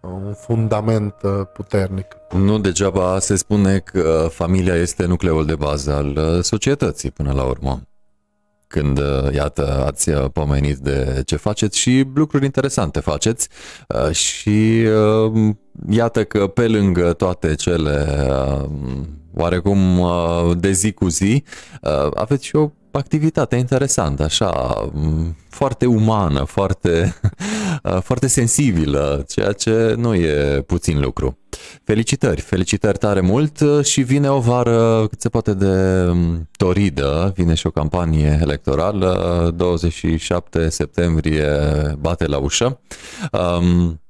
uh, un fundament uh, puternic. Nu degeaba se spune că familia este nucleul de bază al uh, societății până la urmă când, uh, iată, ați uh, pomenit de ce faceți și lucruri interesante faceți. Uh, și iată că pe lângă toate cele oarecum de zi cu zi, aveți și o activitate interesantă, așa, foarte umană, foarte, foarte sensibilă, ceea ce nu e puțin lucru. Felicitări, felicitări tare mult și vine o vară cât se poate de toridă, vine și o campanie electorală, 27 septembrie bate la ușă. Um,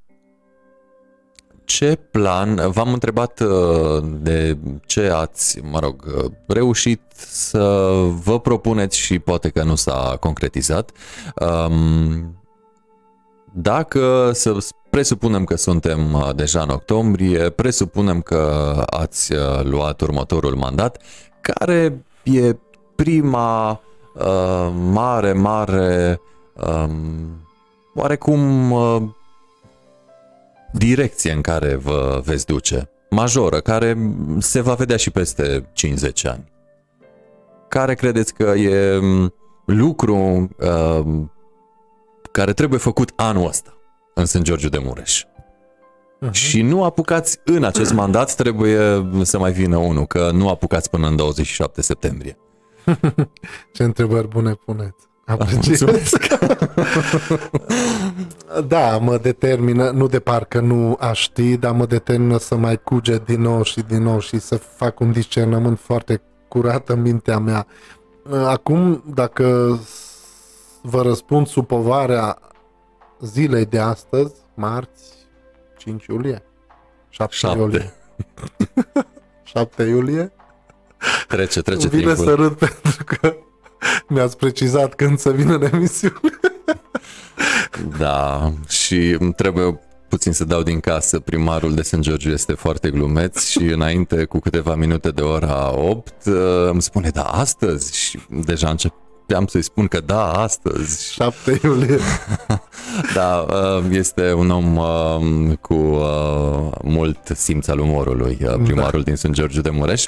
ce plan, v-am întrebat uh, de ce ați, mă rog, uh, reușit să vă propuneți și poate că nu s-a concretizat. Um, dacă să presupunem că suntem uh, deja în octombrie, presupunem că ați luat următorul mandat, care e prima uh, mare, mare, um, oarecum uh, direcție în care vă veți duce, majoră, care se va vedea și peste 50 ani. Care credeți că e mm, lucru uh, care trebuie făcut anul ăsta în St. George de Mureș? Uh-huh. Și nu apucați în acest mandat, trebuie să mai vină unul, că nu apucați până în 27 septembrie. Ce întrebări bune puneți. Apreciez. da, mă determină, nu de parcă nu aș ști, dar mă determină să mai cuge din nou și din nou și să fac un discernământ foarte curat în mintea mea. Acum, dacă vă răspund sub povarea zilei de astăzi, marți, 5 iulie, 7, 7. iulie. 7 iulie? Trece, trece Vine timpul. să râd pentru că mi-ați precizat când să vină în emisiune. da, și trebuie puțin să dau din casă. Primarul de St. George este foarte glumeț și înainte, cu câteva minute de ora 8, uh, îmi spune, da, astăzi? Și deja încep puteam să-i spun că da, astăzi. 7 iulie. da, uh, este un om uh, cu uh, mult simț al umorului, primarul da. din St. George de Mureș.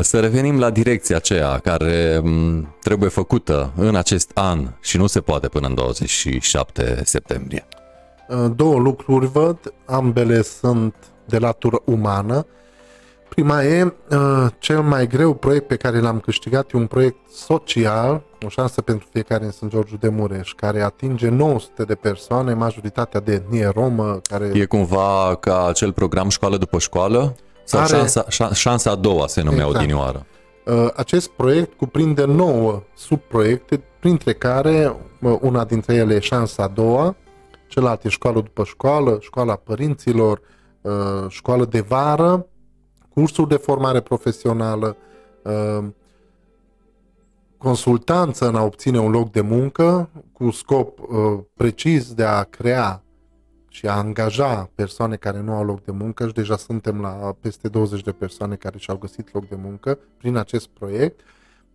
Să revenim la direcția aceea care um, trebuie făcută în acest an și nu se poate până în 27 septembrie. Două lucruri văd, ambele sunt de latură umană. Prima e uh, cel mai greu proiect pe care l-am câștigat, e un proiect social, o șansă pentru fiecare în St. George de Mureș, care atinge 900 de persoane, majoritatea de etnie romă. Care... E cumva ca acel program școală după școală? Sau are... șansa, șansa a doua se numea exact. odinioară? Uh, acest proiect cuprinde 9 subproiecte, printre care uh, una dintre ele e șansa a doua, celălalt e școală după școală, școala părinților, uh, școală de vară, cursuri de formare profesională, uh, consultanță în a obține un loc de muncă cu scop uh, precis de a crea și a angaja persoane care nu au loc de muncă și deja suntem la peste 20 de persoane care și-au găsit loc de muncă prin acest proiect.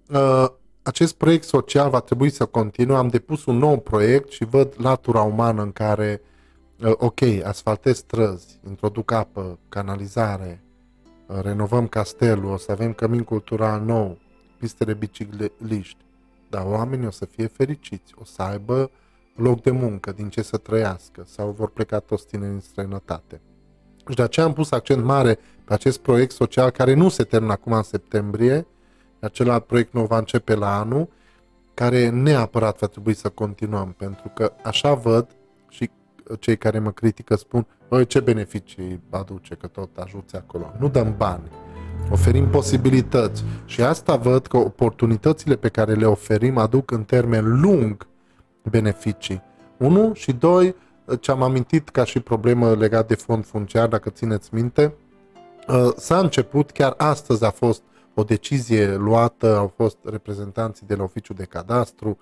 Uh, acest proiect social va trebui să continue. Am depus un nou proiect și văd latura umană în care, ok, asfaltez străzi, introduc apă, canalizare, renovăm castelul, o să avem cămin cultural nou, piste de bicicliști, dar oamenii o să fie fericiți, o să aibă loc de muncă, din ce să trăiască, sau vor pleca toți tineri în străinătate. Și de aceea am pus accent mare pe acest proiect social care nu se termină acum în septembrie, acela proiect nou va începe la anul, care neapărat va trebui să continuăm, pentru că așa văd și cei care mă critică spun, Băi, ce beneficii aduce că tot ajuți acolo? Nu dăm bani, oferim posibilități și asta văd că oportunitățile pe care le oferim aduc în termen lung beneficii. Unu și doi, ce am amintit ca și problemă legat de fond funciar, dacă țineți minte, uh, s-a început, chiar astăzi a fost o decizie luată, au fost reprezentanții de la oficiul de cadastru,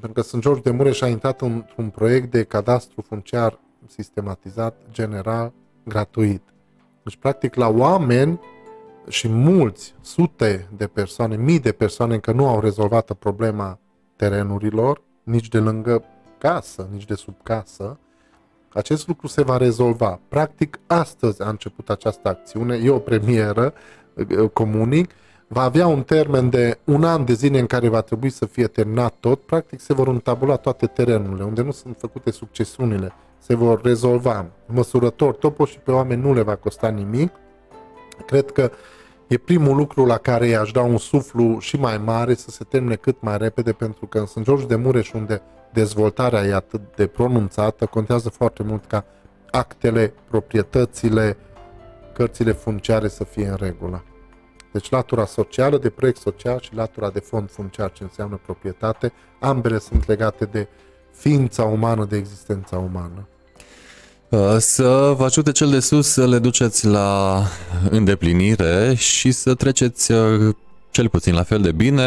pentru că Sunt George de Mureș a intrat într-un proiect de cadastru funciar sistematizat, general, gratuit. Deci, practic, la oameni și mulți, sute de persoane, mii de persoane încă nu au rezolvat problema terenurilor, nici de lângă casă, nici de sub casă, acest lucru se va rezolva. Practic, astăzi a început această acțiune, e o premieră, comunic, va avea un termen de un an de zile în care va trebui să fie terminat tot, practic se vor întabula toate terenurile, unde nu sunt făcute succesiunile, se vor rezolva măsurător, topo și pe oameni nu le va costa nimic. Cred că e primul lucru la care i-aș da un suflu și mai mare să se termine cât mai repede, pentru că în St. George de Mureș, unde dezvoltarea e atât de pronunțată, contează foarte mult ca actele, proprietățile, cărțile funciare să fie în regulă. Deci latura socială de proiect social și latura de fond funciar, ce înseamnă proprietate, ambele sunt legate de ființa umană, de existența umană. Uh, să vă ajute cel de sus să le duceți la îndeplinire și să treceți uh, cel puțin la fel de bine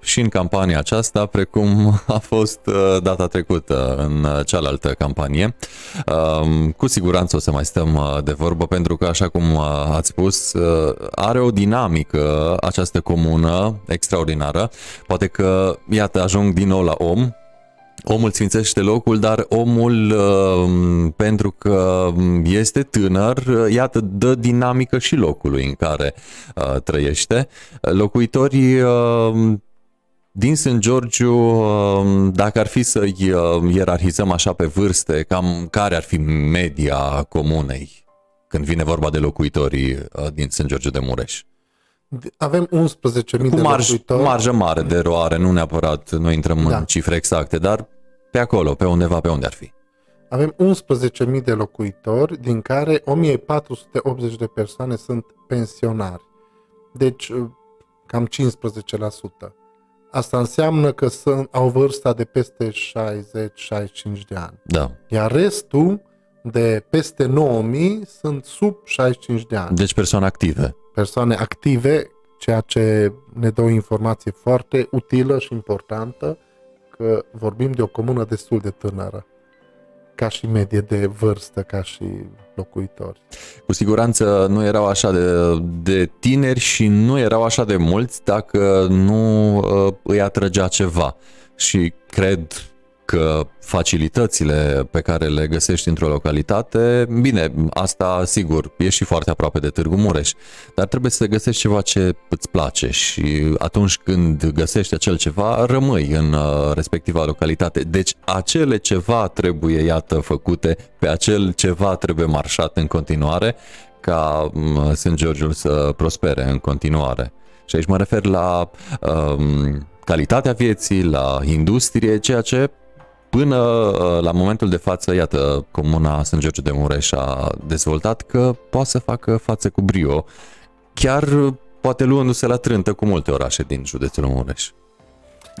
și în campania aceasta, precum a fost uh, data trecută în cealaltă campanie. Um, cu siguranță o să mai stăm de vorbă, pentru că, așa cum ați spus, are o dinamică această comună extraordinară. Poate că, iată, ajung din nou la om, omul sfințește locul, dar omul, uh, pentru că este tânăr, uh, iată, dă dinamică și locului în care uh, trăiește. Locuitorii din St. Georgiu, dacă ar fi să-i ierarhizăm așa pe vârste, cam care ar fi media comunei când vine vorba de locuitorii din St. Georgiu de Mureș? Avem 11.000 de marj, locuitori. marjă mare de eroare, nu neapărat, nu intrăm da. în cifre exacte, dar pe acolo, pe undeva, pe unde ar fi? Avem 11.000 de locuitori, din care 1.480 de persoane sunt pensionari. Deci, uh, cam 15%. Asta înseamnă că sunt, au vârsta de peste 60-65 de ani. Da. Iar restul de peste 9000 sunt sub 65 de ani. Deci persoane active. Persoane active, ceea ce ne dă o informație foarte utilă și importantă că vorbim de o comună destul de tânără, ca și medie de vârstă, ca și locuitori. Cu siguranță nu erau așa de, de tineri și nu erau așa de mulți dacă nu uh, îi atrăgea ceva. Și cred că facilitățile pe care le găsești într-o localitate, bine, asta sigur, e și foarte aproape de Târgu Mureș, dar trebuie să găsești ceva ce îți place și atunci când găsești acel ceva, rămâi în uh, respectiva localitate. Deci acele ceva trebuie, iată, făcute, pe acel ceva trebuie marșat în continuare ca mm, St. Georgeul să prospere în continuare. Și aici mă refer la um, calitatea vieții, la industrie, ceea ce Până uh, la momentul de față, iată, Comuna St. George de Mureș a dezvoltat că poate să facă față cu brio, chiar uh, poate luându-se la trântă cu multe orașe din județul Mureș.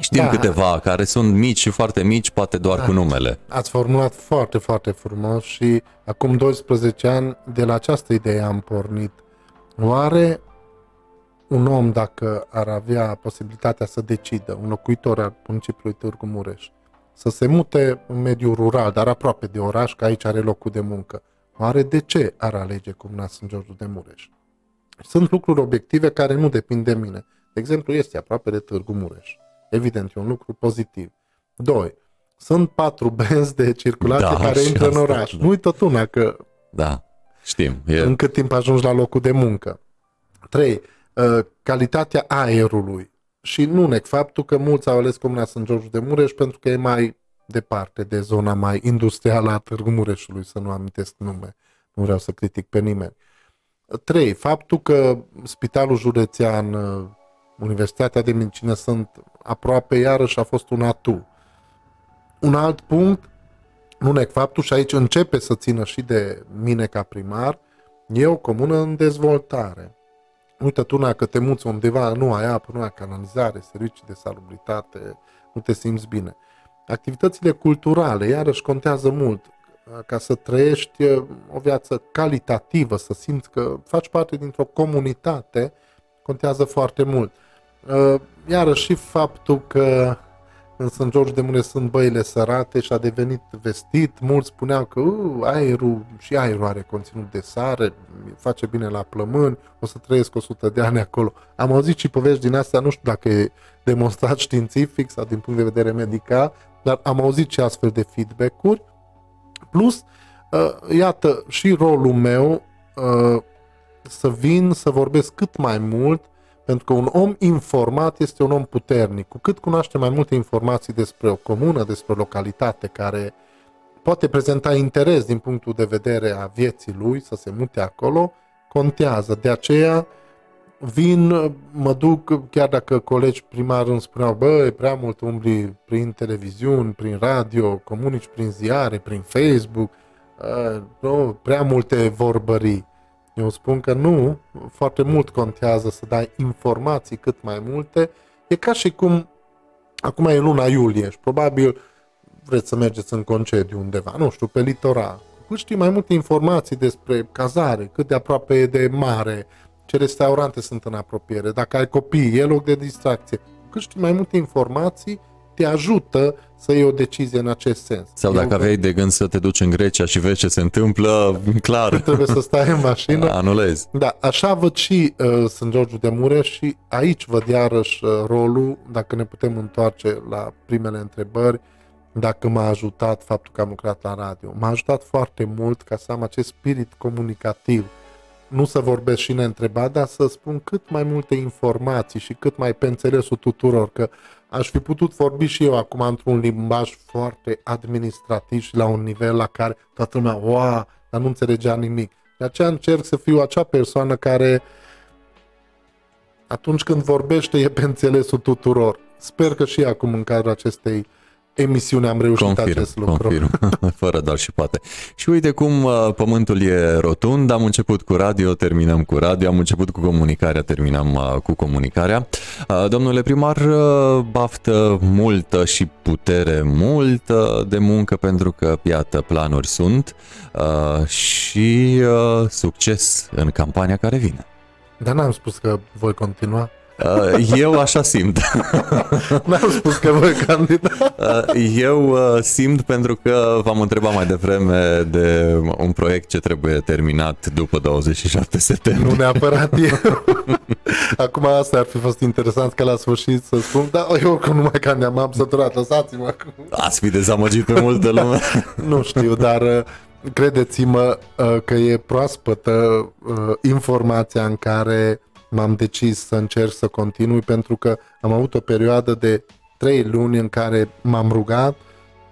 Știm da. câteva care sunt mici și foarte mici, poate doar da. cu numele. Ați formulat foarte, foarte frumos și acum 12 ani de la această idee am pornit. Oare un om, dacă ar avea posibilitatea să decidă, un locuitor al municipiului Târgu Mureș, să se mute în mediul rural, dar aproape de oraș, că aici are locul de muncă. Oare de ce ar alege Comuna Sunt Georgiu de Mureș? Sunt lucruri obiective care nu depind de mine. De exemplu, este aproape de Târgu Mureș. Evident, e un lucru pozitiv. Doi, sunt patru benzi de circulație da, care intră în oraș. Da. Nu-i tot una că... Da, știm. E... În cât timp ajungi la locul de muncă. Trei, uh, calitatea aerului și nu nec faptul că mulți au ales Comuna Sunt George de Mureș pentru că e mai departe de zona mai industrială a Târgu Mureșului, să nu amintesc nume. Nu vreau să critic pe nimeni. 3. Faptul că Spitalul Județean, Universitatea de Medicină sunt aproape, iarăși a fost un atu. Un alt punct, nu nec faptul, și aici începe să țină și de mine ca primar, e o comună în dezvoltare uite tu că te muți undeva, nu ai apă, nu ai canalizare, servicii de salubritate, nu te simți bine. Activitățile culturale, iarăși, contează mult ca să trăiești o viață calitativă, să simți că faci parte dintr-o comunitate, contează foarte mult. Iarăși și faptul că în St. George de Mune sunt băile sărate și a devenit vestit. Mulți spuneau că uh, aerul și aerul are conținut de sare, face bine la plămâni, o să trăiesc 100 de ani acolo. Am auzit și povești din astea, nu știu dacă e demonstrat științific sau din punct de vedere medical, dar am auzit și astfel de feedback-uri. Plus, uh, iată, și rolul meu uh, să vin să vorbesc cât mai mult pentru că un om informat este un om puternic. Cu cât cunoaște mai multe informații despre o comună, despre o localitate care poate prezenta interes din punctul de vedere a vieții lui să se mute acolo, contează. De aceea vin, mă duc, chiar dacă colegi primari îmi spuneau, bă, e prea mult umbli prin televiziuni, prin radio, comunici prin ziare, prin Facebook, uh, prea multe vorbării. Eu spun că nu, foarte mult contează să dai informații cât mai multe. E ca și cum, acum e luna iulie și probabil vreți să mergeți în concediu undeva, nu știu, pe litoral. cât știi mai multe informații despre cazare, cât de aproape e de mare, ce restaurante sunt în apropiere, dacă ai copii, e loc de distracție, cât știi mai multe informații, te ajută să iei o decizie în acest sens. Sau dacă Eu aveai de gând să te duci în Grecia și vezi ce se întâmplă, clar. Trebuie să stai în mașină. Anulezi. Da, așa văd și uh, Sunt George de Mureș și aici văd iarăși uh, rolul, dacă ne putem întoarce la primele întrebări, dacă m-a ajutat faptul că am lucrat la radio. M-a ajutat foarte mult ca să am acest spirit comunicativ. Nu să vorbesc și neîntrebat, dar să spun cât mai multe informații și cât mai pe înțelesul tuturor, că aș fi putut vorbi și eu acum într-un limbaj foarte administrativ și la un nivel la care toată lumea, wow, dar nu înțelegea nimic. De aceea încerc să fiu acea persoană care atunci când vorbește e pe înțelesul tuturor. Sper că și acum în cadrul acestei uh, emisiune am reușit confirm, acest lucru. Confirm, fără doar și poate. Și uite cum uh, pământul e rotund, am început cu radio, terminăm cu radio, am început cu comunicarea, terminăm uh, cu comunicarea. Uh, domnule primar, baftă multă și putere multă de muncă pentru că, iată, planuri sunt și succes în campania care vine. Dar n-am spus că voi continua. Uh, eu așa simt. N-am spus că voi candida. Uh, eu uh, simt pentru că v-am întrebat mai devreme de un proiect ce trebuie terminat după 27 septembrie. Nu neapărat eu. Acum asta ar fi fost interesant că la sfârșit să spun, da, eu oricum nu mai candiam, m-am săturat, lăsați-mă acum. Ați fi dezamăgit pe multă lume. nu știu, dar credeți-mă că e proaspătă informația în care m-am decis să încerc să continui pentru că am avut o perioadă de trei luni în care m-am rugat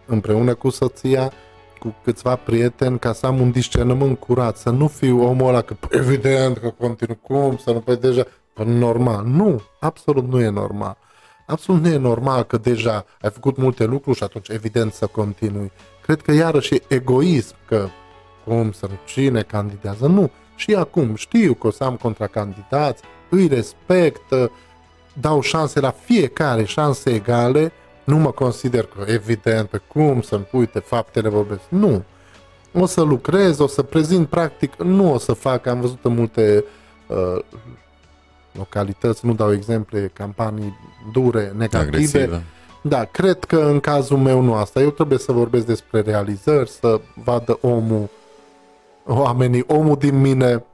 împreună cu soția, cu câțiva prieteni, ca să am un discernământ curat, să nu fiu omul ăla că păi, evident că continuu, cum să nu, păi deja, păi normal. Nu, absolut nu e normal. Absolut nu e normal că deja ai făcut multe lucruri și atunci evident să continui. Cred că iarăși e egoism că cum să nu, cine candidează, nu și acum știu că o să am contracandidați, îi respect, dau șanse la fiecare, șanse egale, nu mă consider că, evident, pe cum să-mi uite, faptele vorbesc. Nu. O să lucrez, o să prezint practic, nu o să fac, am văzut în multe uh, localități, nu dau exemple, campanii dure, negative. Agresive. Da, cred că în cazul meu nu asta. Eu trebuie să vorbesc despre realizări, să vadă omul oamenii, omul din mine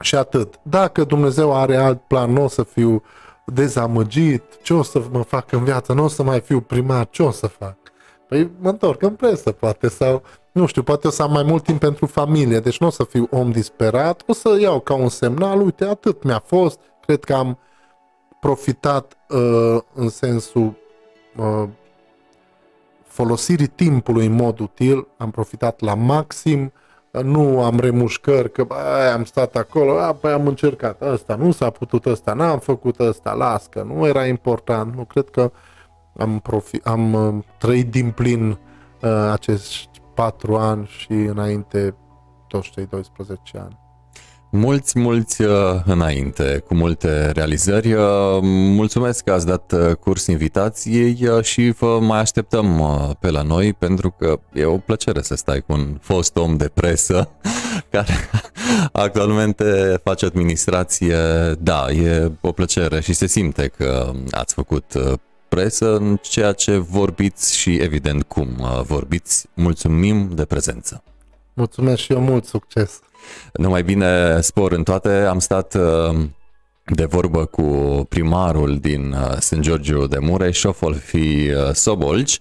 și atât. Dacă Dumnezeu are alt plan, nu o să fiu dezamăgit, ce o să mă fac în viață, nu o să mai fiu primar, ce o să fac? Păi mă întorc în presă, poate, sau nu știu, poate o să am mai mult timp pentru familie, deci nu o să fiu om disperat, o să iau ca un semnal, uite, atât mi-a fost, cred că am profitat uh, în sensul uh, folosirii timpului în mod util, am profitat la maxim, nu am remușcări, că bă, am stat acolo, a, păi am încercat ăsta, nu s-a putut ăsta, n-am făcut ăsta, las că nu era important, nu cred că am, profi- am uh, trăit din plin uh, acești patru ani și înainte toți cei 12 ani. Mulți, mulți uh, înainte, cu multe realizări. Uh, mulțumesc că ați dat uh, curs invitației și vă mai așteptăm pe la noi pentru că e o plăcere să stai cu un fost om de presă care actualmente face administrație. Da, e o plăcere și se simte că ați făcut presă în ceea ce vorbiți și evident cum vorbiți. Mulțumim de prezență. Mulțumesc și eu mult succes! Numai bine spor în toate. Am stat uh, de vorbă cu primarul din uh, St. Georgiu de Mureș, fi uh, Sobolci,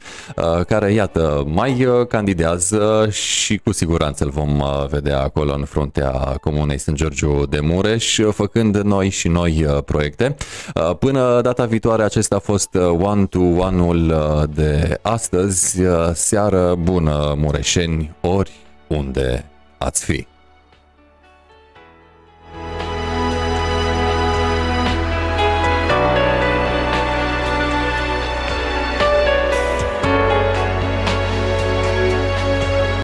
care, iată, mai candidează și cu siguranță îl vom vedea acolo în fruntea Comunei St. Georgiu de Mureș, făcând noi și noi proiecte. Până data viitoare, acesta a fost one-to-one-ul de astăzi. Seară bună, mureșeni, ori unde ați fi.